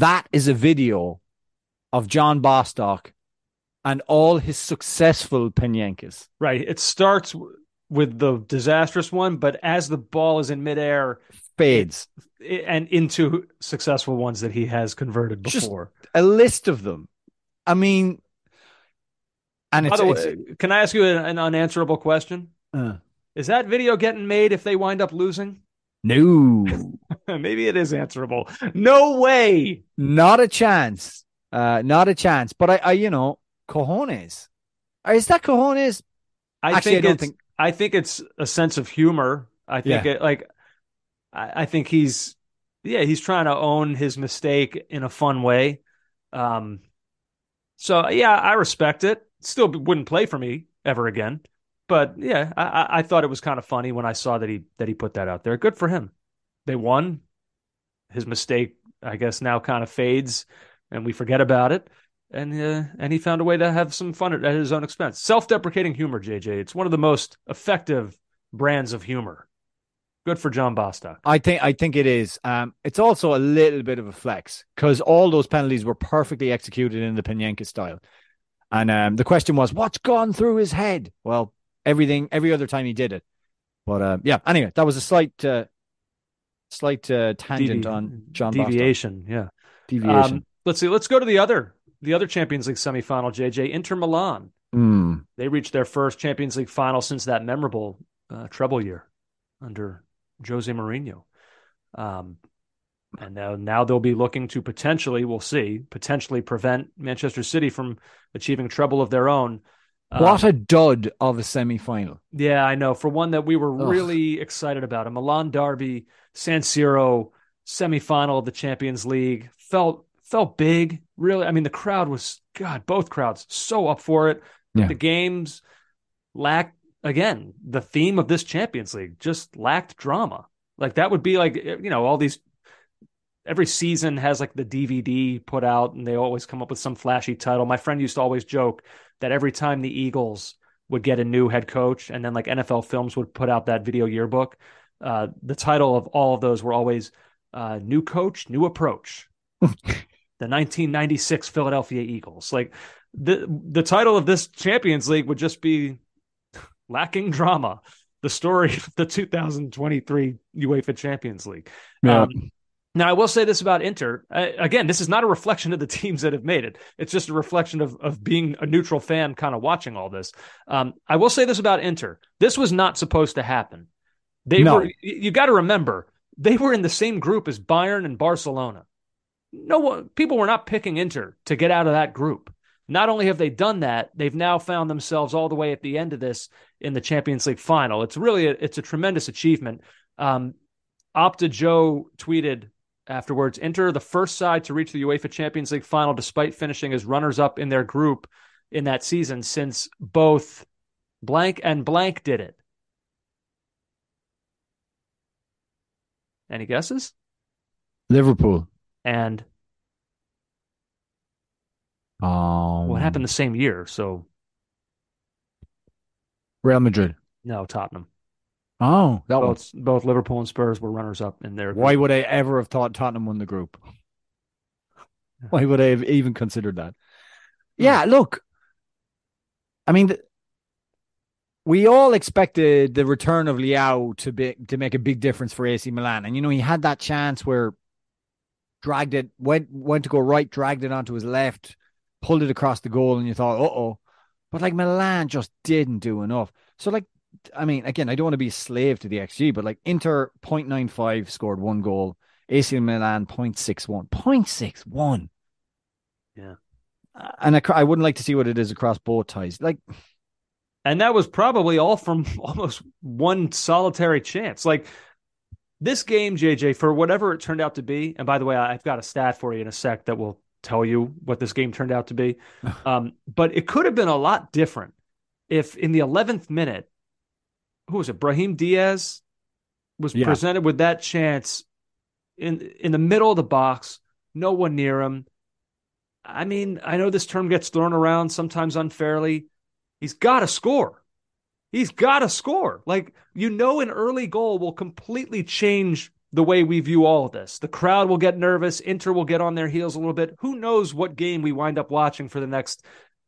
That is a video of John Bostock and all his successful Panenkas. Right. It starts with the disastrous one, but as the ball is in midair Fades. i- and into successful ones that he has converted Just- before. A list of them. I mean, and it's, the it's- can I ask you an, an unanswerable question? uh, Is that video getting made if they wind up losing? No. Maybe it is answerable. No way. Not a chance. Uh, not a chance. But I, I you know, cojones. Is that cojones? I Actually, think I don't it's, think- I think it's a sense of humor. I think Yeah. it like I, I think he's yeah, he's trying to own his mistake in a fun way. Um so yeah, I respect it. Still wouldn't play for me ever again. But yeah, I, I- thought it was kind of funny when I saw that he that he put that out there. Good for him. They won. His mistake, I guess, now kind of fades, and we forget about it. And uh, and he found a way to have some fun at, at his own expense. Self-deprecating humor, JJ. It's one of the most effective brands of humor. Good for John Bostock. I think I think it is. Um, it's also a little bit of a flex because all those penalties were perfectly executed in the Panenka style. And um, the question was, what's gone through his head? Well, everything, every other time he did it. But uh, yeah, anyway, that was a slight, uh, slight uh, tangent Devi- on John deviation. Yeah. Deviation. Um, let's see. Let's go to the other the other Champions League semifinal. JJ Inter Milan. Mm. They reached their first Champions League final since that memorable uh, treble year under Jose Mourinho. Um, and now, now they'll be looking to potentially, we'll see, potentially prevent Manchester City from achieving treble of their own. Um, What a dud of a semi final. yeah, I know. For one that we were Ugh. really excited about, a Milan derby, San Siro semifinal of the Champions League felt felt big. Really, I mean, the crowd was God, both crowds so up for it. Yeah. The games lacked again the theme of this Champions League just lacked drama. Like that would be like you know all these. Every season has like the DVD put out, and they always come up with some flashy title. My friend used to always joke that every time the Eagles would get a new head coach, and then like NFL Films would put out that video yearbook, uh, the title of all of those were always uh, "New Coach, New Approach." the 1996 Philadelphia Eagles. Like the the title of this Champions League would just be lacking drama. The story of the 2023 UEFA Champions League. Yeah. Um, Now, I will say this about Inter. Uh, again, this is not a reflection of the teams that have made it. It's just a reflection of, of being a neutral fan kind of watching all this. Um, I will say this about Inter. This was not supposed to happen. They No. were, you got to remember, they were in the same group as Bayern and Barcelona. No one, people were not picking Inter to get out of that group. Not only have they done that, they've now found themselves all the way at the end of this in the Champions League final. It's really a, it's a tremendous achievement. Um, Opta Joe tweeted afterwards Inter the first side to reach the UEFA Champions League final despite finishing as runners up in their group in that season since both blank and blank did it. Any guesses? Liverpool. And Um, what happened the same year? So Real Madrid. no, Tottenham. Oh, that one. Both both Liverpool and Spurs were runners up in their. Why would I ever have thought Tottenham won the group? Why would I have even considered that? Yeah, look. I mean, th- we all expected the return of Leao to be to make a big difference for AC Milan, and you know he had that chance where dragged it went went to go right, dragged it onto his left, pulled it across the goal, and you thought, uh oh, but like Milan just didn't do enough. So like, I mean, again, I don't want to be a slave to the XG, but like Inter 0.95 scored one goal, AC Milan 0.61, 0.61. Yeah. And I, I wouldn't like to see what it is across both ties. Like, And that was probably all from almost one solitary chance. Like this game, JJ, for whatever it turned out to be. And by the way, I've got a stat for you in a sec that will tell you what this game turned out to be. Um, but it could have been a lot different if in the 11th minute, who was it? Brahim Diaz was Yeah. presented with that chance in in the middle of the box, no one near him. I mean, I know this term gets thrown around sometimes unfairly. He's got to score. He's got to score. Like, you know, an early goal will completely change the way we view all of this. The crowd will get nervous. Inter will get on their heels a little bit. Who knows what game we wind up watching for the next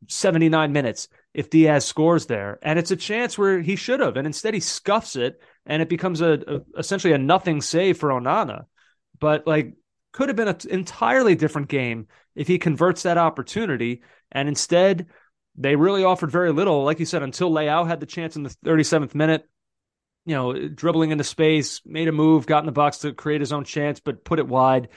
79 minutes if Diaz scores there? And it's a chance where he should have. And instead, he scuffs it and it becomes a, a essentially a nothing save for Onana. But like, could have been an entirely different game if he converts that opportunity. And instead, they really offered very little, like you said, until Leao had the chance in the 37th minute. You know, dribbling into space, made a move, got in the box to create his own chance, but put it wide.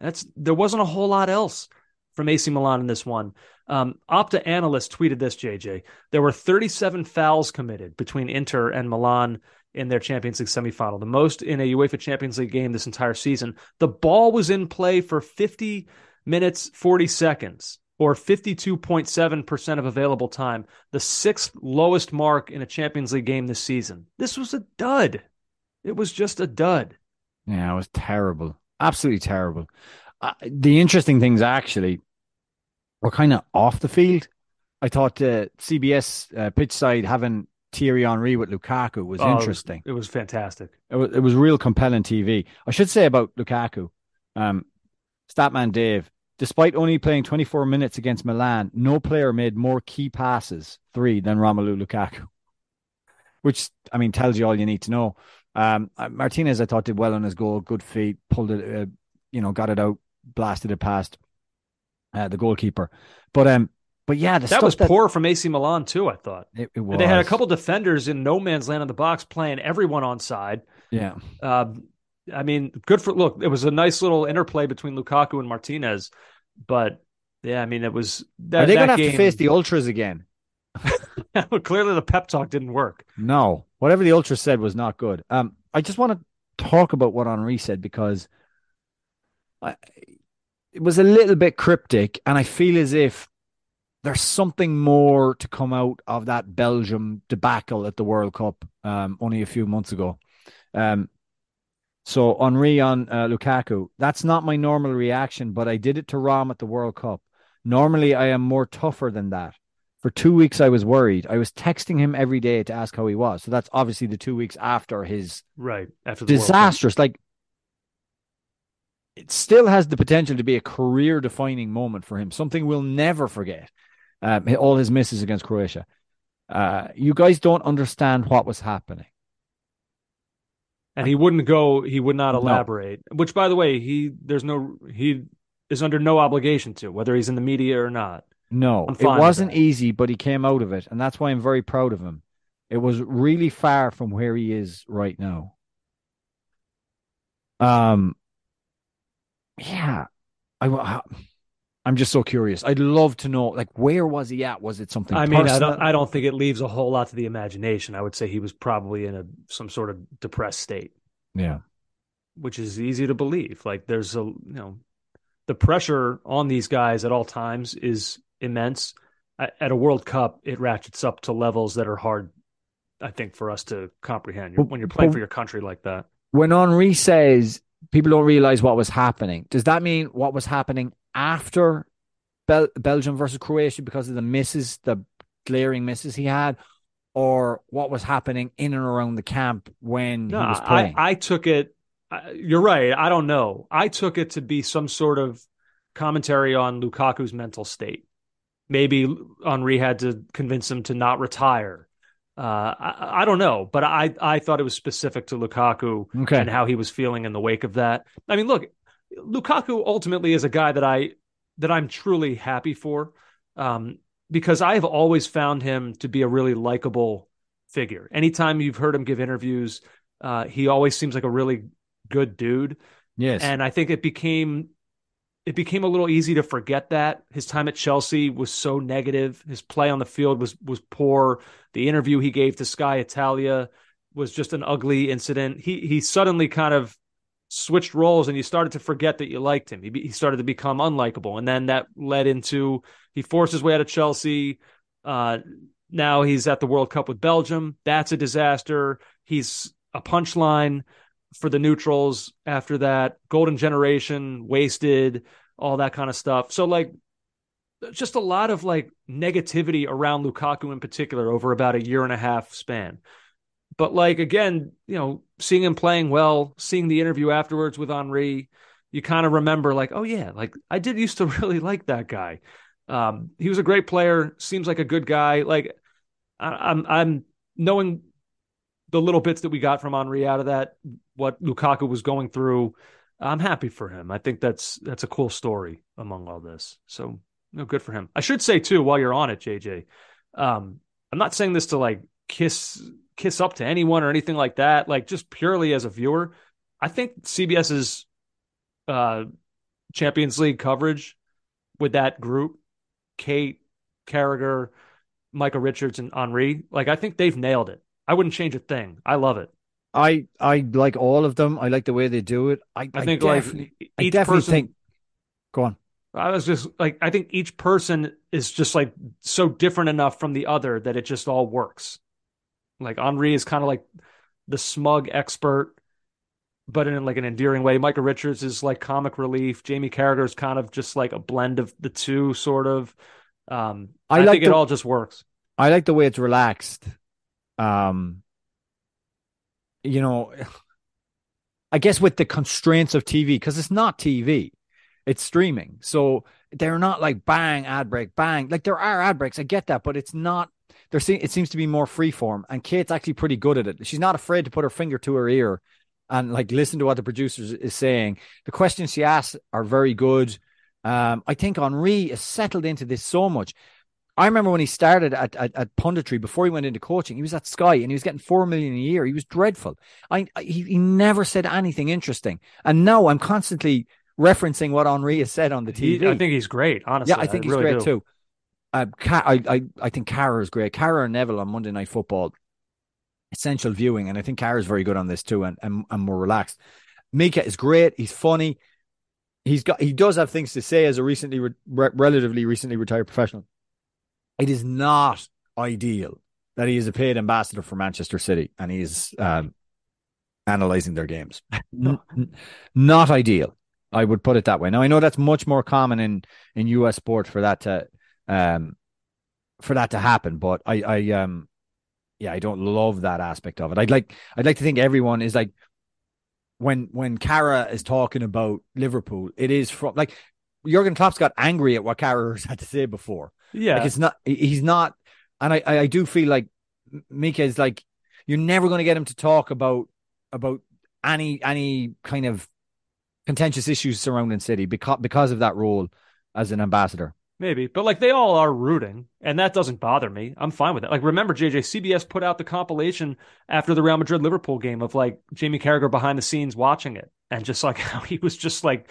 That's there wasn't a whole lot else from AC Milan in this one. Um, Opta analyst tweeted this, JJ. There were 37 fouls committed between Inter and Milan in their Champions League semifinal, the most in a UEFA Champions League game this entire season. The ball was in play for 50 minutes, 40 seconds, or 52.7% of available time, the sixth lowest mark in a Champions League game this season. This was a dud. It was just a dud. yeah, it was terrible. Absolutely terrible. Uh, the interesting things actually were kind of off the field. I thought the CBS uh, pitch side having Thierry Henry with Lukaku was Oh, interesting. It was fantastic. It was, it was real compelling TV. I should say about Lukaku, um, Statman Dave, despite only playing 24 minutes against Milan, no player made more key passes, three, than Romelu Lukaku, which, I mean, tells you all you need to know. Um, uh, Martinez, I thought, did well on his goal, good feet, pulled it, uh, you know, got it out, blasted it past uh, the goalkeeper. But, um, but yeah, the That was that poor from AC Milan, too, I thought. It, it was. They had a couple defenders in no man's land in the box playing everyone on side. Yeah. Uh, I mean, good for look. It was a nice little interplay between Lukaku and Martinez, but yeah, I mean, it was that. Are they going to have to face the Ultras again? Clearly, the pep talk didn't work. No, whatever the ultra said was not good. Um, I just want to talk about what Henry said because it was a little bit cryptic, and I feel as if there's something more to come out of that Belgium debacle at the World Cup um, only a few months ago. Um, so Henry on uh, Lukaku, that's not my normal reaction, but I did it to Rom at the World Cup. Normally, I am more tougher than that. For two weeks, I was worried. I was texting him every day to ask how he was. So that's obviously the two weeks after his Right after the World Cup. disastrous. Like, it still has the potential to be a career defining moment for him, something we'll never forget. Um, all his misses against Croatia. Uh, you guys don't understand what was happening. and he wouldn't go. He would not No. elaborate. Which, by the way, he there's no he is under no obligation to whether he's in the media or not. No, it wasn't easy, but he came out of it, and that's why I'm very proud of him. It was really far from where he is right now. Um, yeah, I, I'm just so curious. I'd love to know, like, where was he at? Was it something? I mean, I don't. I don't think it leaves a whole lot to the imagination. I would say he was probably in a some sort of depressed state. Yeah, which is easy to believe. Like there's a you know the pressure on these guys at all times is immense. At, at a World Cup, it ratchets up to levels that are hard, I think, for us to comprehend. When you're playing for your country like that, when Henry says people don't realize what was happening, does that mean what was happening after Bel- Belgium versus Croatia because of the misses, the glaring misses he had, or what was happening in and around the camp when no, he was I, playing? I took it. You're right. I don't know. I took it to be some sort of commentary on Lukaku's mental state. Maybe Henry had to convince him to not retire. Uh, I, I don't know, but I, I thought it was specific to Lukaku Okay. and how he was feeling in the wake of that. I mean, look, Lukaku ultimately is a guy that I that I'm truly happy for, um, because I have always found him to be a really likable figure. Anytime you've heard him give interviews, uh, he always seems like a really good dude. yes. And I think it became it became a little easy to forget that his time at Chelsea was so negative. His play on the field was was poor. The interview he gave to Sky Italia was just an ugly incident. He he suddenly kind of switched roles, and you started to forget that you liked him. He he started to become unlikable, and then that led into he forced his way out of Chelsea. Uh, now he's at the World Cup with Belgium. That's a disaster. He's a punchline for the neutrals after that. Golden generation, wasted, all that kind of stuff. So like just a lot of like negativity around Lukaku in particular over about a year and a half span. But like again, you know, seeing him playing well, seeing the interview afterwards with Henry, you kind of remember like, oh yeah, like I did used to really like that guy. Um, he was a great player, seems like a good guy. Like I, I'm I'm knowing the little bits that we got from Henry out of that, what Lukaku was going through. I'm happy for him. I think that's that's a cool story among all this. So, no good for him. I should say too, while you're on it, JJ, um, I'm not saying this to like kiss kiss up to anyone or anything like that. Like just purely as a viewer, I think CBS's uh, Champions League coverage with that group, Kate, Carragher, Micah Richards, and Henry, like I think they've nailed it. I wouldn't change a thing. I love it. I I like all of them. I like the way they do it. I, I think like definitely, each I definitely person. think. Go on. I was just like, I think each person is just like so different enough from the other that it just all works. Like Henry is kind of like the smug expert, but in like an endearing way. Micah Richards is like comic relief. Jamie Carragher is kind of just like a blend of the two, sort of. Um, I I, like think it all just works. I like the way it's relaxed. Um, you know, I guess with the constraints of TV, because it's not TV, it's streaming. So they're not like bang ad break, bang. Like there are ad breaks, I get that, but it's not. There, se- it seems to be more free form, and Kate's actually pretty good at it. She's not afraid to put her finger to her ear and like listen to what the producer is saying. The questions she asks are very good. Um, I think Henry is settled into this so much. I remember when he started at, at, at punditry before he went into coaching, he was at Sky and he was getting four million a year. He was dreadful. I, I he, he never said anything interesting. And now I'm constantly referencing what Henry has said on the He, TV. I think he's great. Honestly, yeah, I think he's really great do. too. Uh, Ca- I, I, I think Carra is great. Carra and Neville on Monday Night Football, essential viewing, and I think Carra is very good on this too, and, and and more relaxed. Micah is great. He's funny. He's got he does have things to say as a recently re- re- relatively recently retired professional. It is not ideal that he is a paid ambassador for Manchester City and he is um, analyzing their games. Not ideal. I would put it that way. Now I know that's much more common in in US sport for that to um for that to happen, but I I um yeah, I don't love that aspect of it. I'd like I'd like to think everyone is like when when Carra is talking about Liverpool, it is from like Jurgen Klopp's got angry at what Carra has had to say before. Yeah, Like it's not he's not and I I, I do feel like Micah is like you're never going to get him to talk about about any any kind of contentious issues surrounding City because because of that role as an ambassador. Maybe, but like they all are rooting, and that doesn't bother me. I'm fine with it. Like, remember, JJ, CBS put out the compilation after the Real Madrid Liverpool game of like Jamie Carragher behind the scenes watching it, and just like how he was just like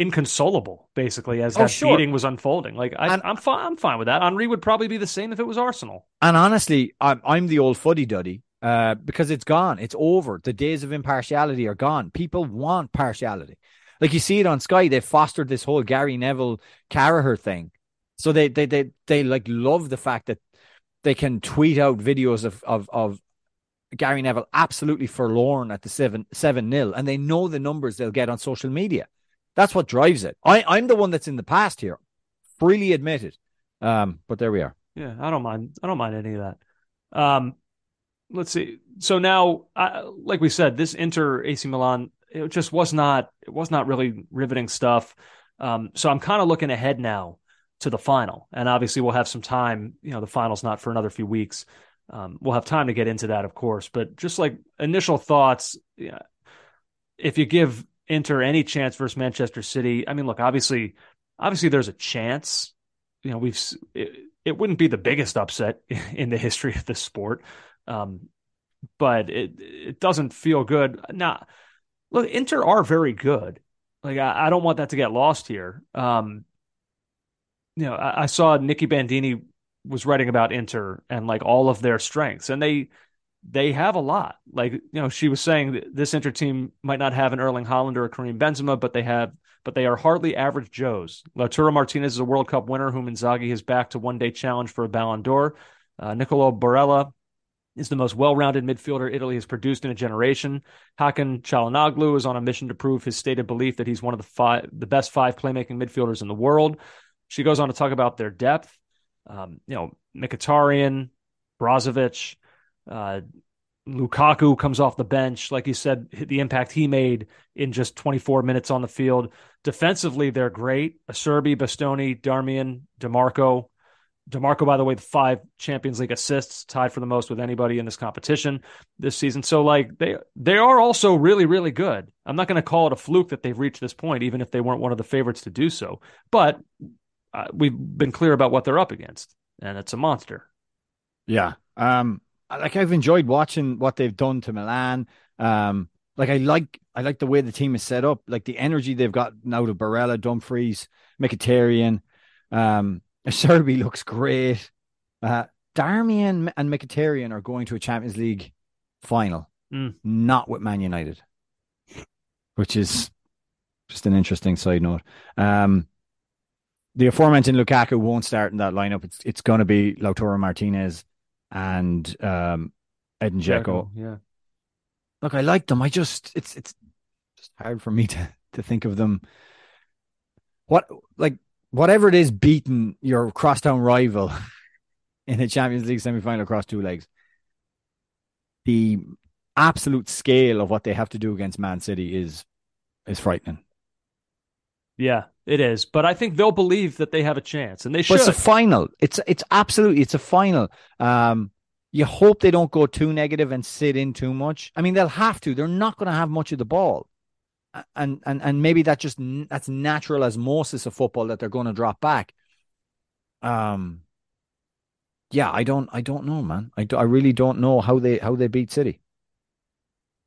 inconsolable, basically, as Oh, that sure. beating was unfolding. Like, I, I'm fine. I'm fine with that. Henry would probably be the same if it was Arsenal. And honestly, I'm I'm the old fuddy duddy uh, because it's gone. It's over. The days of impartiality are gone. People want partiality. Like you see it on Sky, they fostered this whole Gary Neville Carragher thing. So they they they they like love the fact that they can tweet out videos of of of Gary Neville absolutely forlorn at the seven seven nil, and they know the numbers they'll get on social media. That's what drives it. I I'm the one that's in the past here, freely admitted. Um, but there we are. Yeah, I don't mind. I don't mind any of that. Um, let's see. So now, I, like we said, this Inter AC Milan, it just was not. It was not really riveting stuff. Um, so I'm kind of looking ahead now to the final, and obviously we'll have some time. You know, the final's not for another few weeks. Um, we'll have time to get into that, of course. But just like initial thoughts, yeah, if you give Inter any chance versus Manchester City, I mean, look, obviously, obviously there's a chance. You know, we've it, it wouldn't be the biggest upset in the history of the sport, um, but it it doesn't feel good. Now, look, Inter are very good. Like I, I don't want that to get lost here. Um, you know, I, I saw Nicky Bandini was writing about Inter and like all of their strengths, and they they have a lot. Like you know, she was saying that this Inter team might not have an Erling Haaland or a Karim Benzema, but they have, but they are hardly average Joes. Lautaro Martinez is a World Cup winner whom Inzaghi has backed to one day challenge for a Ballon d'Or. Uh, Nicolo Barella is the most well-rounded midfielder Italy has produced in a generation. Hakan Çalhanoğlu is on a mission to prove his stated belief that he's one of the five, the best five playmaking midfielders in the world. She goes on to talk about their depth. Um, you know, Mkhitaryan, Brozovic, uh, Lukaku comes off the bench. Like you said, the impact he made in just 24 minutes on the field. Defensively, they're great. Acerbi, Bastoni, Darmian, Dimarco. Dimarco, by the way, the five Champions League assists, tied for the most with anybody in this competition this season. So, like, they they are also really, really good. I'm not going to call it a fluke that they've reached this point, even if they weren't one of the favorites to do so. But uh, we've been clear about what they're up against, and it's a monster. Yeah. Um like I've enjoyed watching what they've done to Milan. Um like I like I like the way the team is set up, like the energy they've got now to Barella, Dumfries, Mkhitaryan. Um Serbi looks great. Uh Darmian and Mkhitaryan are going to a Champions League final, Mm. not with Man United. Which is just an interesting side note. Um the aforementioned Lukaku won't start in that lineup. It's it's going to be Lautaro Martinez and um, Edin Dzeko. Yeah. Look, I like them. I just it's it's just hard for me to to think of them. What like whatever it is, beating your crosstown rival in a Champions League semi final across two legs. The absolute scale of what they have to do against Man City is is frightening. Yeah, it is. But I think they'll believe that they have a chance, and they But should. it's a final. It's it's absolutely it's a final. Um, you hope they don't go too negative and sit in too much. I mean, they'll have to. They're not going to have much of the ball, and and and maybe that just that's natural osmosis of football that they're going to drop back. Um, yeah, I don't I don't know, man. I do, I really don't know how they how they beat City.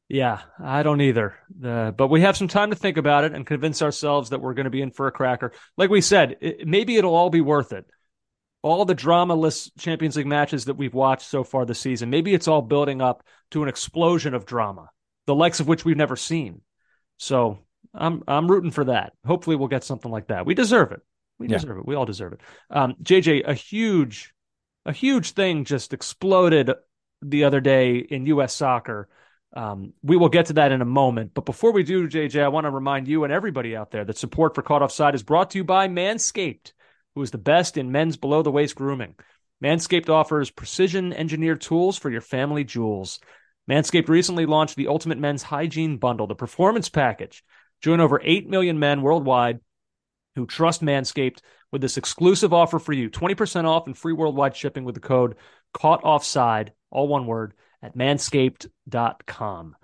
Yeah, I don't either. Uh, but we have some time to think about it and convince ourselves that we're going to be in for a cracker. Like we said, it, maybe it'll all be worth it. All the dramaless Champions League matches that we've watched so far this season, maybe it's all building up to an explosion of drama, the likes of which we've never seen. So I'm I'm rooting for that. Hopefully, we'll get something like that. We deserve it. We Yeah. deserve it. We all deserve it. Um, JJ, a huge, a huge thing just exploded the other day in U.S. soccer. Um, we will get to that in a moment. But before we do, JJ, I want to remind you and everybody out there that support for Caught Offside is brought to you by Manscaped, who is the best in men's below the waist grooming. Manscaped offers precision engineered tools for your family jewels. Manscaped recently launched the Ultimate Men's Hygiene Bundle, the Performance Package. Join over 8 million men worldwide who trust Manscaped with this exclusive offer for you 20% off and free worldwide shipping with the code caught offside, all one word, at manscaped.com.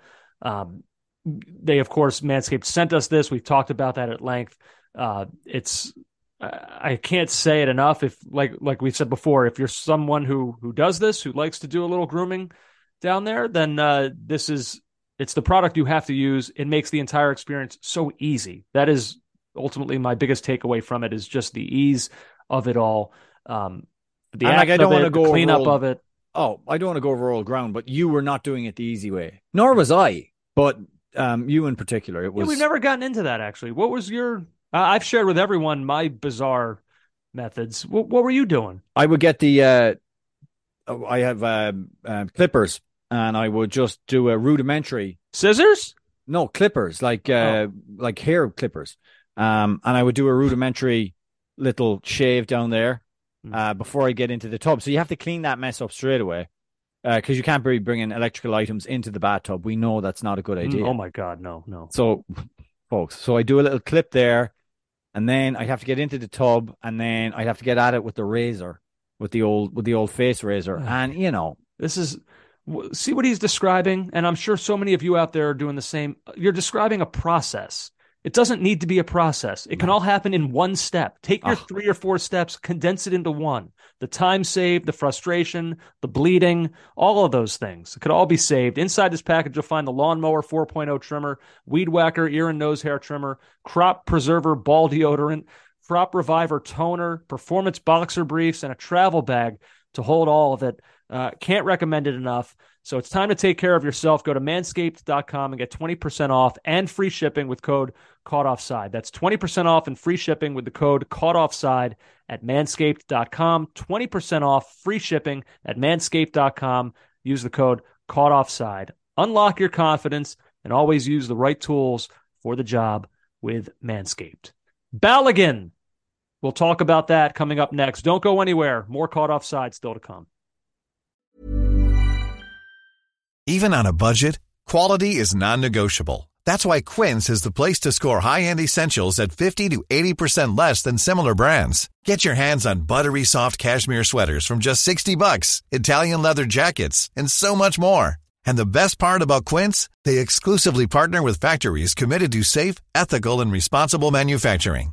Um, they, of course, Manscaped sent us this. We've talked about that at length. Uh, it's I can't say it enough. If like like we said before, if you're someone who who does this, who likes to do a little grooming down there, then uh, this is it's the product you have to use. It makes the entire experience so easy. That is ultimately my biggest takeaway from it is just the ease of it all. Um, the like, I don't want to go clean over up of it. Oh, I don't want to go over all ground, but you were not doing it the easy way. Nor was I. But um, you in particular, it Yeah, was. we've never gotten into that actually. What was your? Uh, I've shared with everyone my bizarre methods. What, what were you doing? I would get the. Uh, oh, I have um, um, clippers, and I would just do a rudimentary. Scissors? No clippers, like uh, like hair clippers. Um, and I would do a rudimentary little shave down there. Uh, before I get into the tub. So you have to clean that mess up straight away because you can't be bringing electrical items into the bathtub. We know that's not a good idea. Mm, Oh my god, no, no. So, folks, so I do a little clip there, and then I have to get into the tub, and then I have to get at it with the razor, with the old with the old face razor, and you know, This is see what he's describing, and I'm sure so many of you out there are doing the same. You're describing a process. It doesn't need to be a process. It can all happen in one step. Take your Ah. three or four steps, condense it into one. The time saved, the frustration, the bleeding, all of those things. It could all be saved. Inside this package, you'll find the Lawnmower 4.0 trimmer, Weed Whacker ear and nose hair trimmer, Crop Preserver ball deodorant, Crop Reviver toner, Performance boxer briefs, and a travel bag to hold all of it. Uh, can't recommend it enough. So it's time to take care of yourself. Go to manscaped.com and get 20% off and free shipping with code caught offside. That's 20% off and free shipping with the code caught offside at manscaped.com. 20% off free shipping at manscaped.com. Use the code caught offside. Unlock your confidence and always use the right tools for the job with Manscaped. Balogun. We'll talk about that coming up next. Don't go anywhere. More caught offside still to come. Even on a budget, quality is non-negotiable. That's why Quince is the place to score high-end essentials at 50 to 80% less than similar brands. Get your hands on buttery soft cashmere sweaters from just 60 bucks, Italian leather jackets, and so much more. And the best part about Quince, they exclusively partner with factories committed to safe, ethical, and responsible manufacturing.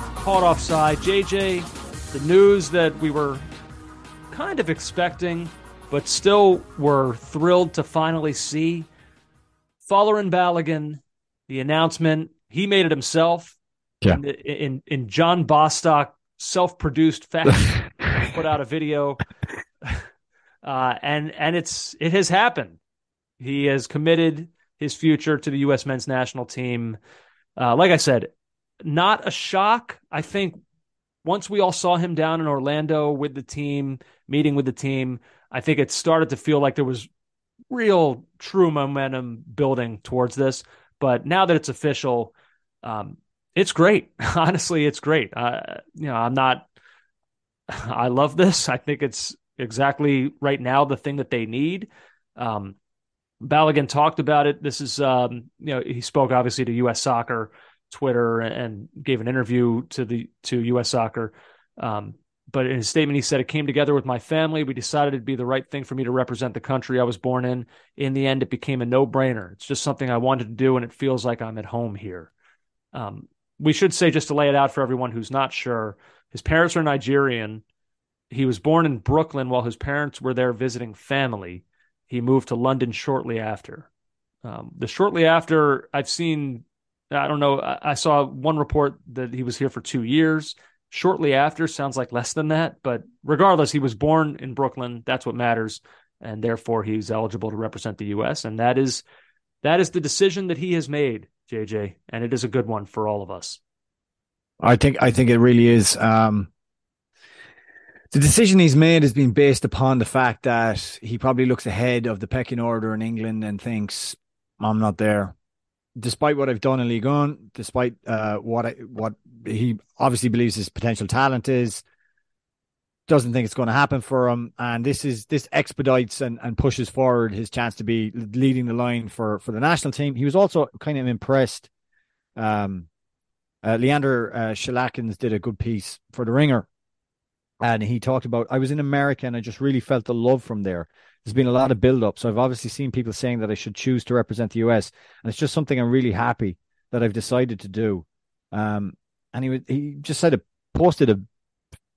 caught offside. JJ, the news that we were kind of expecting, but still were thrilled to finally see. Folarin Balogun, the announcement, he made it himself. Yeah. In, in, in John Bostock self produced fashion, put out a video. Uh, and and it's it has happened. He has committed his future to the U.S. men's national team. Uh, like I said, not a shock. I think once we all saw him down in Orlando with the team, meeting with the team, I think it started to feel like there was real, true momentum building towards this. But now that it's official, um, it's great. Honestly, it's great. Uh, you know, I'm not. I love this. I think it's exactly right now the thing that they need. Um, Balogun talked about it. This is, um, you know, he spoke obviously to U.S. Soccer, Twitter, and gave an interview to the to U.S. Soccer. Um, but in his statement, he said, "It came together with my family. We decided it'd be the right thing for me to represent the country I was born in. In the end, it became a no brainer. It's just something I wanted to do, and it feels like I'm at home here." Um, we should say, just to lay it out for everyone who's not sure, his parents are Nigerian. He was born in Brooklyn while his parents were there visiting family. He moved to London shortly after. Um, the shortly after, I've seen, I don't know, I, saw one report that he was here for two years. Shortly after sounds like less than that, but regardless, he was born in Brooklyn. That's what matters. And therefore, he's eligible to represent the U.S. And that is That is the decision that he has made, JJ, and it is a good one for all of us. I think I think it really is. Um, the decision he's made has been based upon the fact that he probably looks ahead of the pecking order in England and thinks, "I'm not there." Despite what I've done in League One, despite uh, what I, what he obviously believes his potential talent is, doesn't think it's going to happen for him, and this is this expedites and, and pushes forward his chance to be leading the line for for the national team. He was also kind of impressed. Um, uh, Leander uh, Schaerlaeckens did a good piece for the Ringer, and he talked about I was in America and I just really felt the love from there. There's been a lot of build up, so I've obviously seen people saying that I should choose to represent the US, and it's just something I'm really happy that I've decided to do. Um, and he he just said it, posted a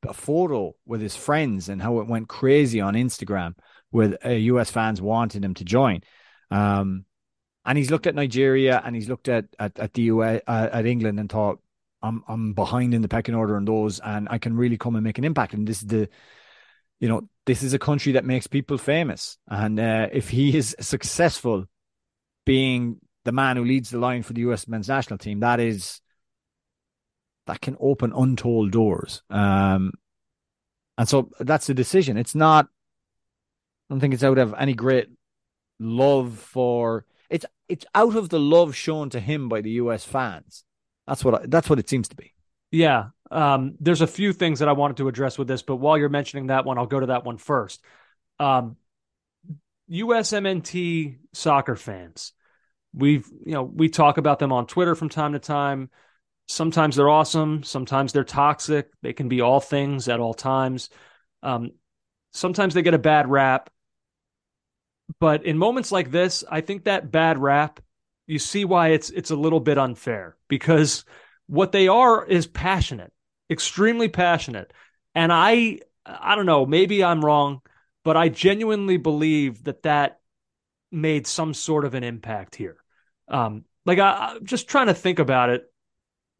a photo with his friends and how it went crazy on Instagram with uh, US fans wanting him to join. Um, and he's looked at Nigeria and he's looked at at, at the US uh, at England and thought, I'm I'm behind in the pecking order on those, and I can really come and make an impact. And this is the, you know, this is a country that makes people famous. And uh, if he is successful, being the man who leads the line for the US men's national team, that is that can open untold doors. Um, and so that's the decision. It's not. I don't think it's out of any great love for. It's it's out of the love shown to him by the U.S. fans. That's what I, that's what it seems to be. Yeah, um, there's a few things that I wanted to address with this, but while you're mentioning that one, I'll go to that one first. Um, USMNT soccer fans, we've you know we talk about them on Twitter from time to time. Sometimes they're awesome. Sometimes they're toxic. They can be all things at all times. Um, sometimes they get a bad rap. But in moments like this, I think that bad rap, you see why it's it's a little bit unfair because what they are is passionate, extremely passionate. And I I don't know, maybe I'm wrong, but I genuinely believe that that made some sort of an impact here. Um, like I, I'm just trying to think about it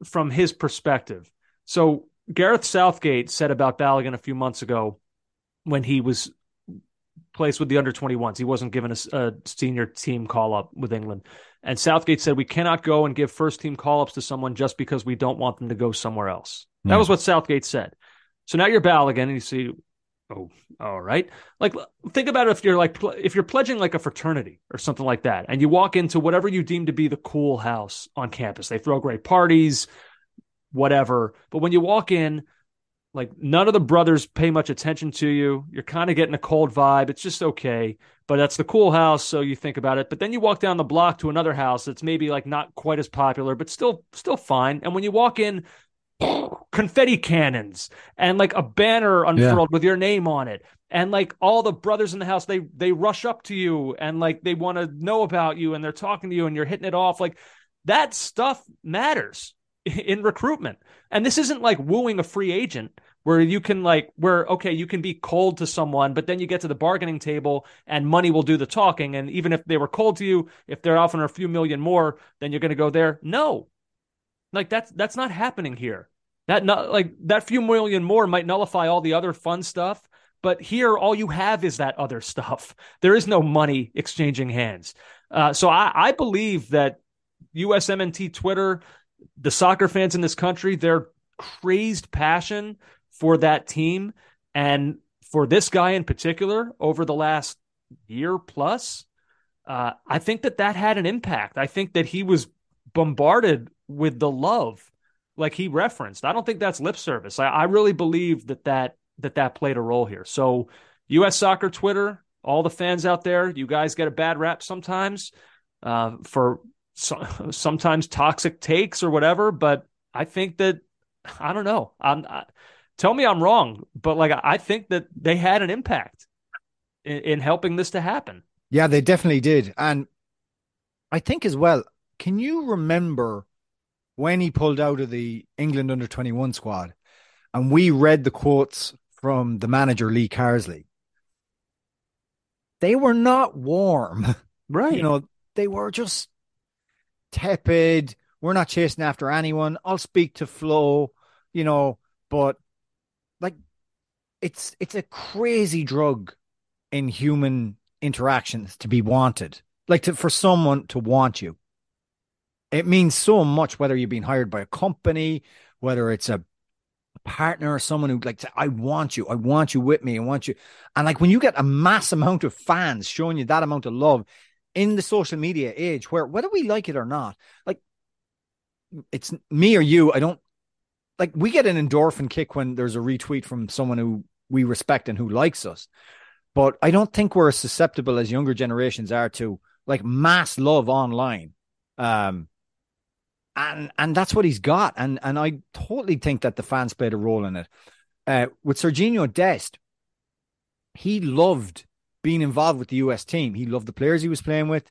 from his perspective. So Gareth Southgate said about Balogun a few months ago when he was placed with the under 21s. He wasn't given a, a, senior team call up with England. And Southgate said, We cannot go and give first team call ups to someone just because we don't want them to go somewhere else. Yeah. That hmm. was what Southgate said. So now you're Balogun and you see, oh, all right. Like, think about if you're like, if you're pledging like a fraternity or something like that, and you walk into whatever you deem to be the cool house on campus. They throw great parties, whatever. But when you walk in, like none of the brothers pay much attention to you. You're kind of getting a cold vibe. It's just okay, but that's the cool house, so you think about it. But then you walk down the block to another house that's maybe like not quite as popular, but still still fine. And when you walk in, confetti cannons and like a banner unfurled yeah. with your name on it and like all the brothers in the house they they rush up to you and like they want to know about you and they're talking to you and you're hitting it off like that stuff matters in recruitment and this isn't like wooing a free agent where you can like where okay you can be cold to someone but then you get to the bargaining table and money will do the talking and even if they were cold to you if they're offering a few million more then you're going to go there no like that's that's not happening here. That not like that few million more might nullify all the other fun stuff, but here all you have is that other stuff. There is no money exchanging hands. Uh, so I, I believe that USMNT Twitter, the soccer fans in this country, their crazed passion for that team and for this guy in particular over the last year plus, uh, I think that that had an impact. I think that he was bombarded with the love like he referenced. I don't think that's lip service. I, I really believe that that that that played a role here. So, U.S. Soccer Twitter, all the fans out there, you guys get a bad rap sometimes uh, for so, sometimes toxic takes or whatever. But I think that I don't know. I'm I, tell me I'm wrong, but like I think that they had an impact in, in helping this to happen. Yeah, they definitely did, and I think as well. Can you remember? when he pulled out of the England under 21 squad and we read the quotes from the manager Lee Carsley, they were not warm. Right. You know, they were just tepid. We're not chasing after anyone. I'll speak to Flo, you know, but it's it's a crazy drug in human interactions to be wanted like to for someone to want you. It means so much whether you're being hired by a company, whether it's a partner or someone who like I want you, I want you with me, I want you. And like when you get a mass amount of fans showing you that amount of love in the social media age, where whether we like it or not, like it's me or you, I don't like we get an endorphin kick when there's a retweet from someone who we respect and who likes us. But I don't think we're as susceptible as younger generations are to like mass love online. Um, and and that's what he's got. And and I totally think that the fans played a role in it. Uh, with Sergiño Dest, he loved being involved with the US team. He loved the players he was playing with.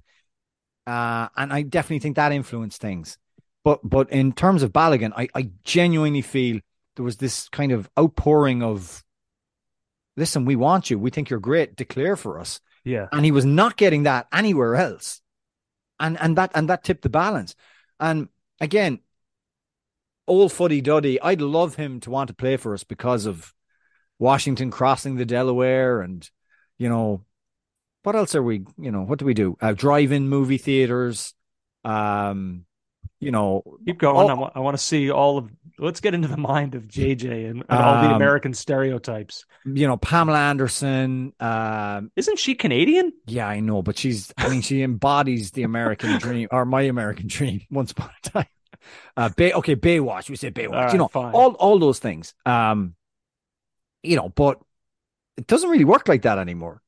Uh, and I definitely think that influenced things. But but in terms of Balogun, I, I genuinely feel there was this kind of outpouring of listen, we want you. We think you're great. Declare for us. Yeah. And he was not getting that anywhere else. And and that and that tipped the balance. And again, old fuddy duddy, I'd love him to want to play for us because of Washington crossing the Delaware and you know what else are we, you know, what do we do? Uh, drive-in movie theaters, um, you know, keep going. All, I, want to see all of. Let's get into the mind of JJ and, and all the um, American stereotypes. You know, Pamela Anderson. Um, Isn't she Canadian? Yeah, I know, but she's. I mean, she embodies the American dream or my American dream. Once upon a time. Uh, Bay. Okay, Baywatch. We say Baywatch. Right, you know, fine. all all those things. Um, you know, but it doesn't really work like that anymore.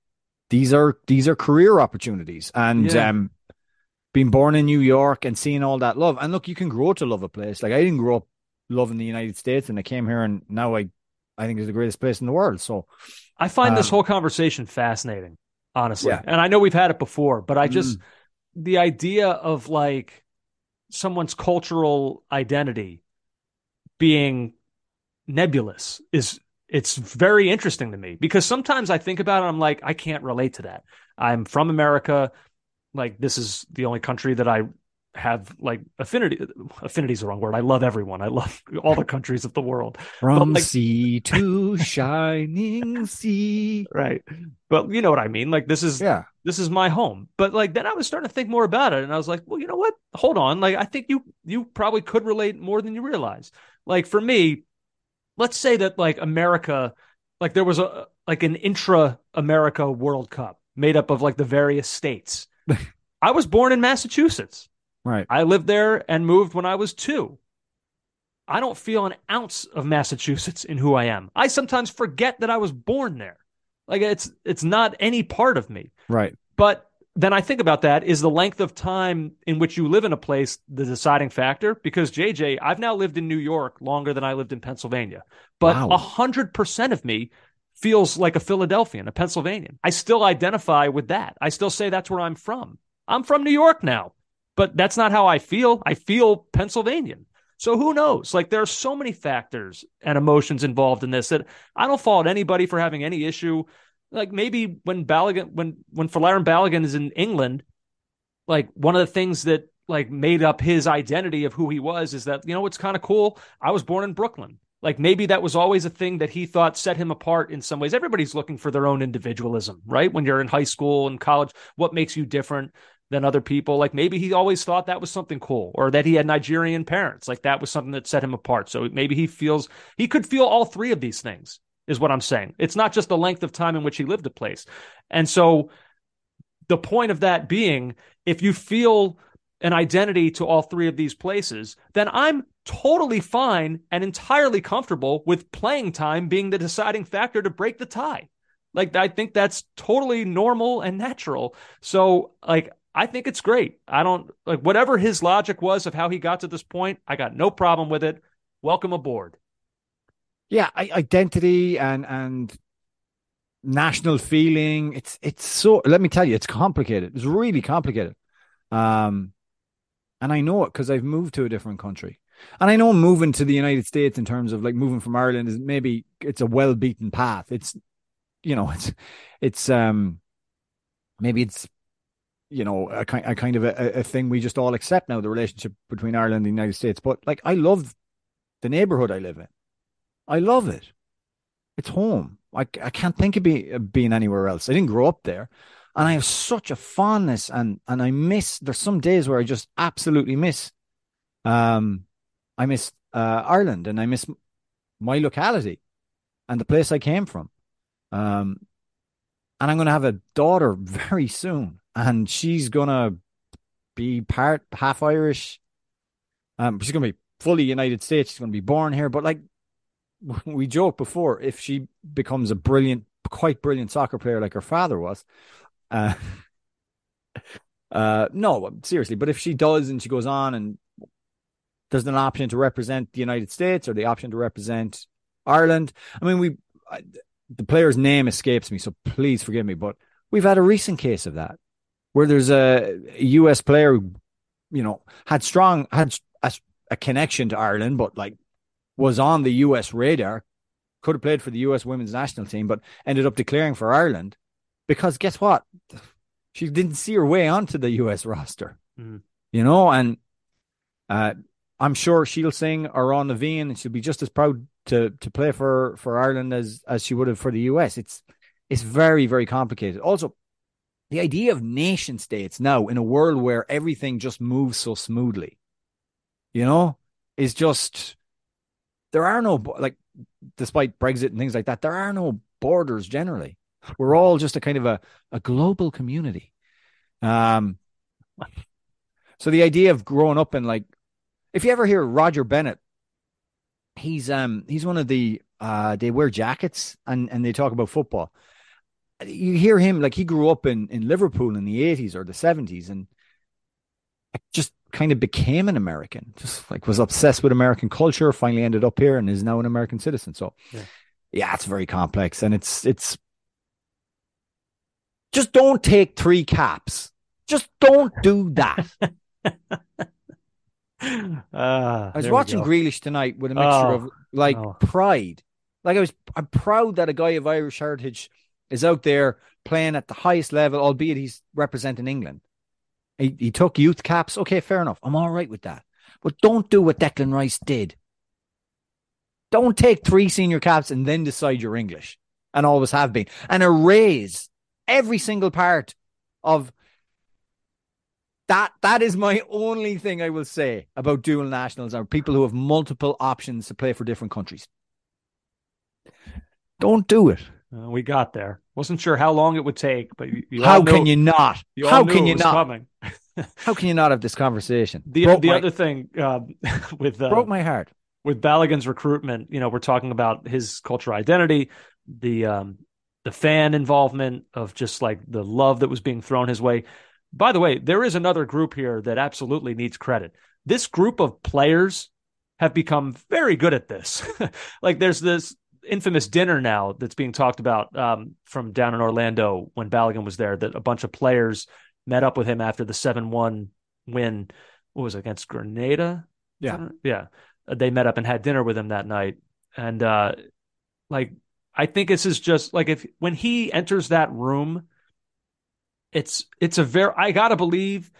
These are these are career opportunities, and yeah. um, being born in New York and seeing all that love. And look, you can grow to love a place. Like I didn't grow up loving the United States, and I came here, and now I, I think it's the greatest place in the world. So, I find um, this whole conversation fascinating, honestly. Yeah. And I know we've had it before, but I just mm. the idea of like someone's cultural identity being nebulous is it's very interesting to me because sometimes I think about it, I'm like, I can't relate to that. I'm from America like this is the only country that I have like affinity affinity is the wrong word. I love everyone. I love all the countries of the world. From like, sea to shining sea. Right. But you know what I mean? Like this is yeah, this is my home. But like then I was starting to think more about it and I was like, well, you know what? Hold on. Like I think you you probably could relate more than you realize. Like for me, let's say that like America, like there was a like an intra America World Cup made up of like the various states I was born in Massachusetts. Right. I lived there and moved when I was two. I don't feel an ounce of Massachusetts in who I am. I sometimes forget that I was born there. Like it's it's not any part of me. Right. But then I think about that is the length of time in which you live in a place the deciding factor? Because JJ, I've now lived in New York longer than I lived in Pennsylvania. But a hundred percent of me feels like a Philadelphian, a Pennsylvanian. I still identify with that. I still say that's where I'm from. I'm from New York now, but that's not how I feel. I feel Pennsylvanian. So who knows? Like there are so many factors and emotions involved in this that I don't fault anybody for having any issue. Like maybe when Balogun, when when Folarin Balogun is in England, like one of the things that like made up his identity of who he was is that you know what's kind of cool. I was born in Brooklyn. Like maybe that was always a thing that he thought set him apart in some ways. Everybody's looking for their own individualism, right? When you're in high school and college, what makes you different than other people? Like maybe he always thought that was something cool or that he had Nigerian parents. Like that was something that set him apart. So maybe he feels he could feel all three of these things, is what I'm saying. It's not just the length of time in which he lived a place. And so the point of that being, if you feel an identity to all three of these places, then I'm totally fine and entirely comfortable with playing time being the deciding factor to break the tie. Like, I think that's totally normal and natural. So, like, I think it's great. I don't like whatever his logic was of how he got to this point. I got no problem with it. Welcome aboard. Yeah, identity and and national feeling. It's it's so. Let me tell you, it's complicated. It's really complicated. Um, and I know it because I've moved to a different country. And I know moving to the United States in terms of like moving from Ireland is maybe it's a well beaten path. It's you know, it's it's um maybe it's you know a kind a kind of a, a thing we just all accept now the relationship between Ireland and the United States. But like I love the neighborhood I live in. I love it. It's home. I I can't think of be, being anywhere else. I didn't grow up there. And I have such a fondness and and I miss there's some days where I just absolutely miss um I miss uh, Ireland and I miss my locality and the place I came from. Um and I'm going to have a daughter very soon and she's going to be part half Irish. Um she's going to be fully United States. She's going to be born here, but like we joked before, if she becomes a brilliant, quite brilliant soccer player like her father was, uh, uh, no, seriously. But if she does and she goes on and there's an option to represent the United States or the option to represent Ireland, I mean, we I, the player's name escapes me, so please forgive me, but we've had a recent case of that where there's a, a U.S. player who, you know, had strong had a, a connection to Ireland, but like was on the US radar, could have played for the US women's national team, but ended up declaring for Ireland because guess what? She didn't see her way onto the US roster. Mm. You know, and uh, I'm sure she'll sing Amhrán na bhFiann and she'll be just as proud to to play for for Ireland as as she would have for the US. It's it's very, very complicated. Also, the idea of nation states now in a world where everything just moves so smoothly, you know, is just there are no like despite Brexit and things like that, there are no borders generally. We're all just a kind of a, a global community. Um so the idea of growing up in like if you ever hear Roger Bennett, he's um he's one of the uh they wear jackets and and they talk about football. You hear him like he grew up in in Liverpool in the 80s or the 70s and just kind of became an American, just like was obsessed with American culture, finally ended up here and is now an American citizen. So Yeah. yeah, it's very complex and it's it's just don't take three caps. Just don't do that. Ah, I was watching. Grealish tonight with a mixture Oh, of like oh. pride. Like I was I'm proud that a guy of Irish heritage is out there playing at the highest level, albeit he's representing England. He he took youth caps. Okay, fair enough. I'm all right with that. But don't do what Declan Rice did. Don't take three senior caps and then decide you're English and always have been and erase every single part of that. That is my only thing I will say about dual nationals are people who have multiple options to play for different countries. Don't do it. Uh, we got there. Wasn't sure how long it would take, but you, you How knew- can you not? You How can you not? Coming. How can you not have this conversation? The broke the my, other thing um, with uh, broke my heart. with Balogun's recruitment, you know, we're talking about his cultural identity, the um, the fan involvement of just like the love that was being thrown his way. By the way, there is another group here that absolutely needs credit. This group of players have become very good at this. like there's this infamous dinner now that's being talked about um, from down in Orlando when Balogun was there that a bunch of players met up with him after the 7-1 win what was it, against Grenada? Yeah. Yeah. They met up and had dinner with him that night. And uh like I think this is just like if when he enters that room, it's it's a very I gotta believe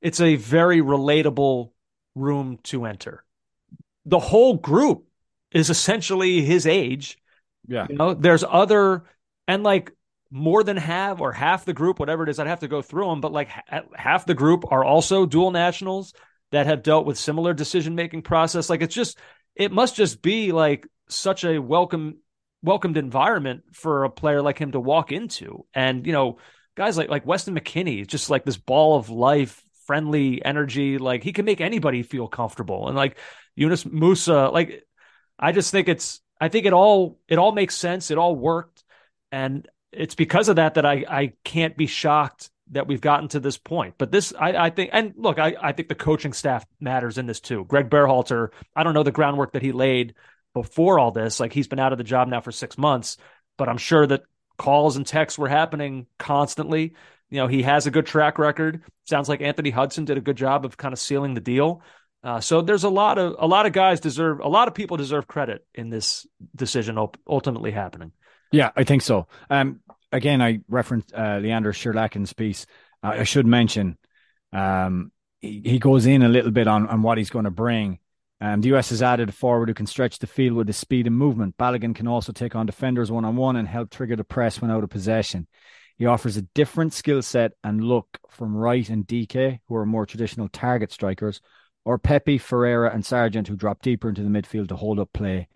it's a very relatable room to enter. The whole group is essentially his age. Yeah. You know, there's other and like more than half or half the group, whatever it is, I'd have to go through them, but like ha- half the group are also dual nationals that have dealt with similar decision making process. Like it's just, it must just be like such a welcome, welcomed environment for a player like him to walk into. And, you know, guys like, like Weston McKennie, just like this ball of life, friendly energy. Like he can make anybody feel comfortable. And like Yunus Musah, like I just think it's, I think it all, it all makes sense. It all worked. And it's because of that that I, I can't be shocked that we've gotten to this point. But this, I, I think, and look, I, I think the coaching staff matters in this too. Greg Berhalter, I don't know the groundwork that he laid before all this. Like he's been out of the job now for six months, but I'm sure that calls and texts were happening constantly. You know, he has a good track record. Sounds like Anthony Hudson did a good job of kind of sealing the deal. Uh, so there's a lot of a lot of guys deserve a lot of people deserve credit in this decision ultimately happening. Yeah, I think so. Um, again, I referenced uh, Leander Schaerlaeckens' piece. Uh, I should mention, um, he, he goes in a little bit on, on what he's going to bring. Um, the US has added a forward who can stretch the field with his speed and movement. Balogun can also take on defenders one on one and help trigger the press when out of possession. He offers a different skill set and look from Wright and Dike, who are more traditional target strikers, or Pepi, Ferreira, and Sargent, who drop deeper into the midfield to hold up play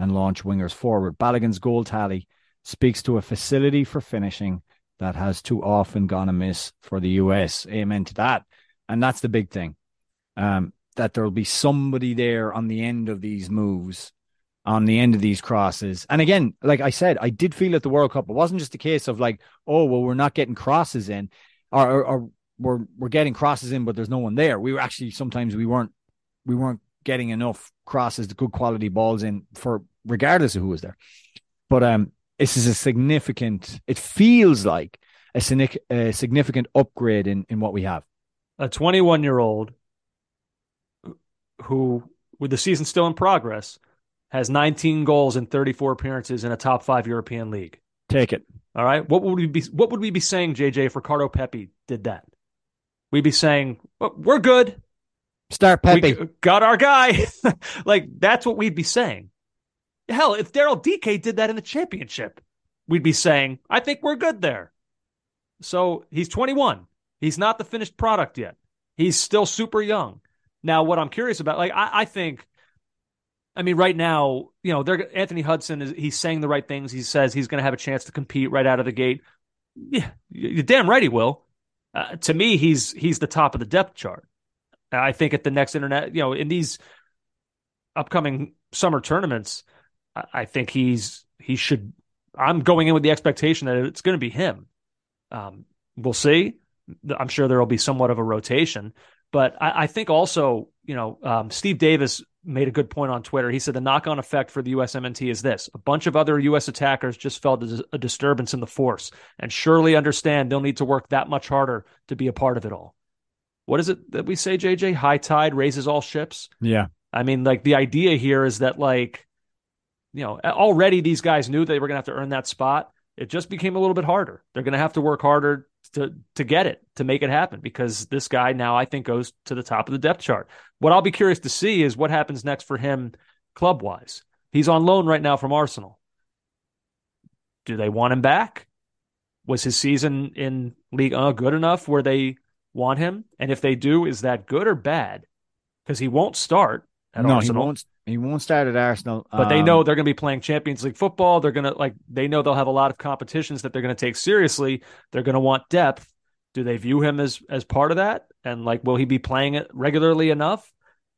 and launch wingers forward. Balogun's goal tally speaks to a facility for finishing that has too often gone amiss for the US. Amen to that. And that's the big thing. Um, that there'll be somebody there on the end of these moves, on the end of these crosses. And again, like I said, I did feel at the World Cup, it wasn't just a case of like, oh, well, we're not getting crosses in, or, or, or we're we're getting crosses in, but there's no one there. We were actually sometimes we weren't we weren't getting enough crosses, the good quality balls in for regardless of who was there. But um, this is a significant. It feels like a, a significant upgrade in in what we have. A 21 year old who, with the season still in progress, has 19 goals in 34 appearances in a top five European league. Take it. All right. What would we be? What would we be saying, JJ, if Ricardo Pepi did that? We'd be saying well, we're good. Start Pepi. We got our guy. like that's what we'd be saying. Hell, if Daryl Dike did that in the championship, we'd be saying, I think we're good there. So he's 21. He's not the finished product yet. He's still super young. Now, what I'm curious about, like, I, I think, I mean, right now, you know, they're Anthony Hudson is he's saying the right things. He says he's going to have a chance to compete right out of the gate. Yeah, you're damn right he will. Uh, to me, he's he's the top of the depth chart. I think at the next internet, you know, in these upcoming summer tournaments, I, I think he's he should. I'm going in with the expectation that it's going to be him. Um, we'll see. I'm sure there will be somewhat of a rotation, but I, I think also, you know, um, Steve Davis made a good point on Twitter. He said the knock on effect for the USMNT is this a bunch of other U.S. attackers just felt a disturbance in the force and surely understand they'll need to work that much harder to be a part of it all. What is it that we say, JJ? High tide raises all ships. Yeah. I mean, like the idea here is that, like, you know, already these guys knew they were going to have to earn that spot. It just became a little bit harder. They're going to have to work harder to to get it to make it happen because this guy now I think goes to the top of the depth chart. What I'll be curious to see is what happens next for him club wise. He's on loan right now from Arsenal. Do they want him back? Was his season in League uh, good enough where they want him? And if they do, is that good or bad? Because he won't start at no, Arsenal. He won't, he won't start at Arsenal. But um, they know they're going to be playing Champions League football. They're going to like they know they'll have a lot of competitions that they're going to take seriously. They're going to want depth. Do they view him as as part of that? And like, will he be playing it regularly enough?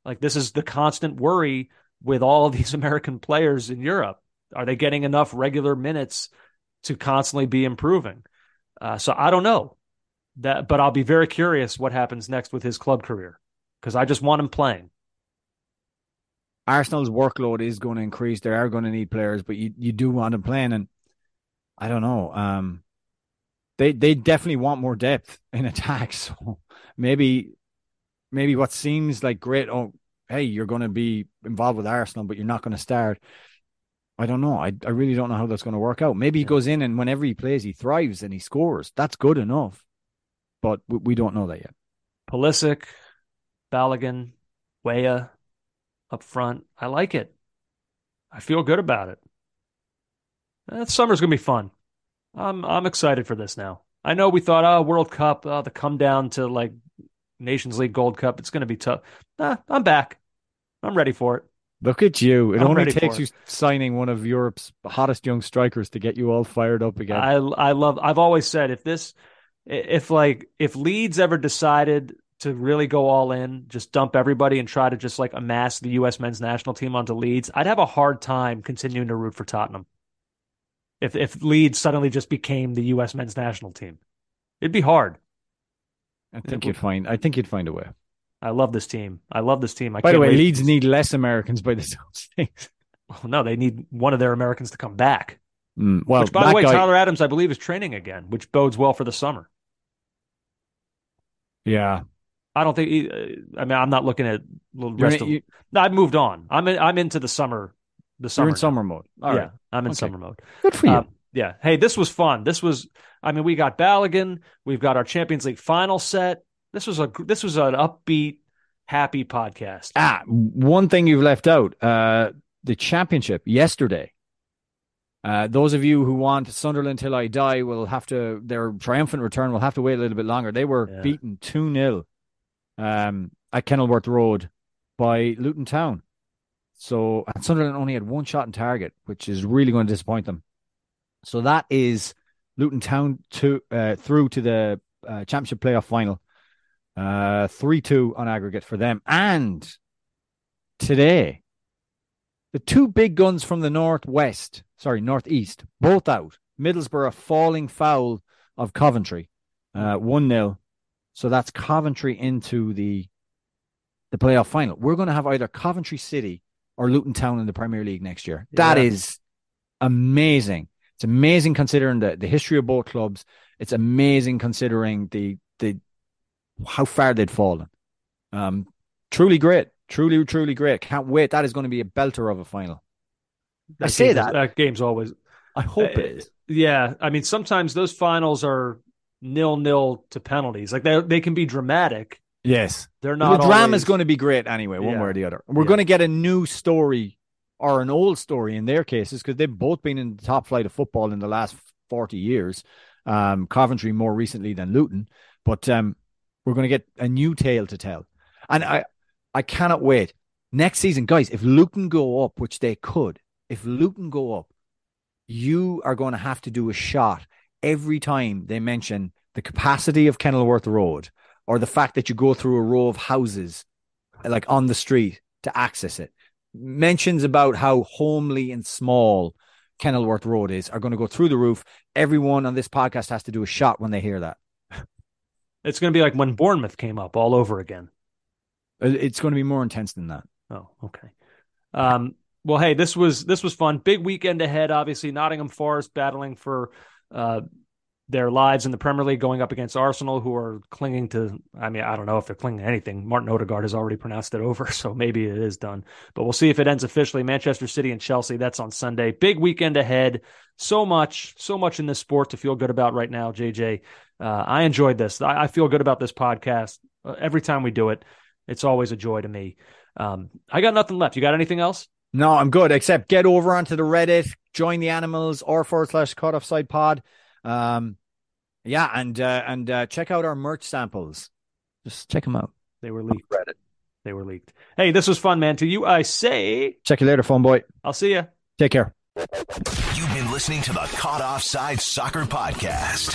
Like, this is the constant worry with all of these American players in Europe. Are they getting enough regular minutes to constantly be improving? Uh, so I don't know that, but I'll be very curious what happens next with his club career because I just want him playing. Arsenal's workload is going to increase. They are going to need players, but you, you do want them playing. And I don't know. Um, they they definitely want more depth in attack. So maybe maybe what seems like great. Oh, hey, you're going to be involved with Arsenal, but you're not going to start. I don't know. I I really don't know how that's going to work out. Maybe he goes in and whenever he plays, he thrives and he scores. That's good enough, but we, we don't know that yet. Pulisic, Balogun, Weah, up front. I like it. I feel good about it. That summer's gonna be fun. I'm I'm excited for this now. I know we thought, oh, World Cup, oh, the come down to like Nations League Gold Cup, it's gonna be tough. Nah, I'm back. I'm ready for it. Look at you. It I'm only takes you signing one of Europe's hottest young strikers to get you all fired up again. I I love I've always said if this if like if Leeds ever decided to really go all in, just dump everybody and try to just like amass the U.S. men's national team onto Leeds, I'd have a hard time continuing to root for Tottenham. If if Leeds suddenly just became the U.S. men's national team, it'd be hard. I think you'd find. I think you'd find a way. I love this team. I love this team. I by the way, Leeds need less Americans by the sounds things. Well, no, they need one of their Americans to come back. Mm, well, which, by the way, guy... Tyler Adams, I believe, is training again, which bodes well for the summer. Yeah, I don't think. He, uh, I mean, I'm not looking at the rest in, of. You, I've moved on. I'm in, I'm into the summer. The summer. You're in now. summer mode. All yeah, right. I'm in okay. summer mode. Good for you. Um, yeah. Hey, this was fun. This was. I mean, we got Balogun. We've got our Champions League final set. This was a. This was an upbeat, happy podcast. Ah, one thing you've left out. Uh, the championship yesterday. Uh, those of you who want Sunderland till I die will have to their triumphant return will have to wait a little bit longer. They were Yeah. beaten two 0 um, at Kenilworth Road by Luton Town. So and Sunderland only had one shot in target, which is really going to disappoint them. So that is Luton Town to uh, through to the uh, championship playoff final. Uh, three two on aggregate for them. And today, the two big guns from the northwest, sorry, northeast, both out. Middlesbrough falling foul of Coventry, uh, one 0 So that's Coventry into the the playoff final. We're going to have either Coventry City or Luton Town in the Premier League next year. That Yeah. is amazing. It's amazing considering the, the history of both clubs. It's amazing considering the the how far they'd fallen. Um, truly great, truly truly great. Can't wait. That is going to be a belter of a final. I say game is- that. that game's always. I hope Uh, it is. Yeah, I mean, sometimes those finals are nil nil to penalties. Like they they can be dramatic. Yes, They're not. the drama is going to be great anyway, one Yeah. way or the other. We're Yeah. going to get a new story or an old story in their cases because they've both been in the top flight of football in the last 40 years. Um, Coventry more recently than Luton, but um, we're going to get a new tale to tell. And I, I cannot wait. Next season, guys, if Luton go up, which they could, if Luton go up, you are going to have to do a shot every time they mention the capacity of Kenilworth Road or the fact that you go through a row of houses like on the street to access it. Mentions about how homely and small Kenilworth Road is are going to go through the roof. Everyone on this podcast has to do a shot when they hear that. It's going to be like when Bournemouth came up all over again. It's going to be more intense than that. Oh, okay. Um, well, hey, this was this was fun. Big weekend ahead. Obviously, Nottingham Forest battling for uh, their lives in the Premier League, going up against Arsenal, who are clinging to. I mean, I don't know if they're clinging to anything. Martin Odegaard has already pronounced it over, so maybe it is done. But we'll see if it ends officially. Manchester City and Chelsea. That's on Sunday. Big weekend ahead. So much, so much in this sport to feel good about right now. JJ, uh, I enjoyed this. I, I feel good about this podcast uh, every time we do it. It's always a joy to me. Um, I got nothing left. You got anything else? No, I'm good. Except get over onto the Reddit, join the animals or forward slash caught offside pod. Um, yeah, and uh, and uh, check out our merch samples. Just check them out. They were leaked. Reddit. They were leaked. Hey, this was fun, man. To you, I say, Check you later, phone boy. I'll see you. Take care. You've been listening to the Caught Offside Soccer Podcast.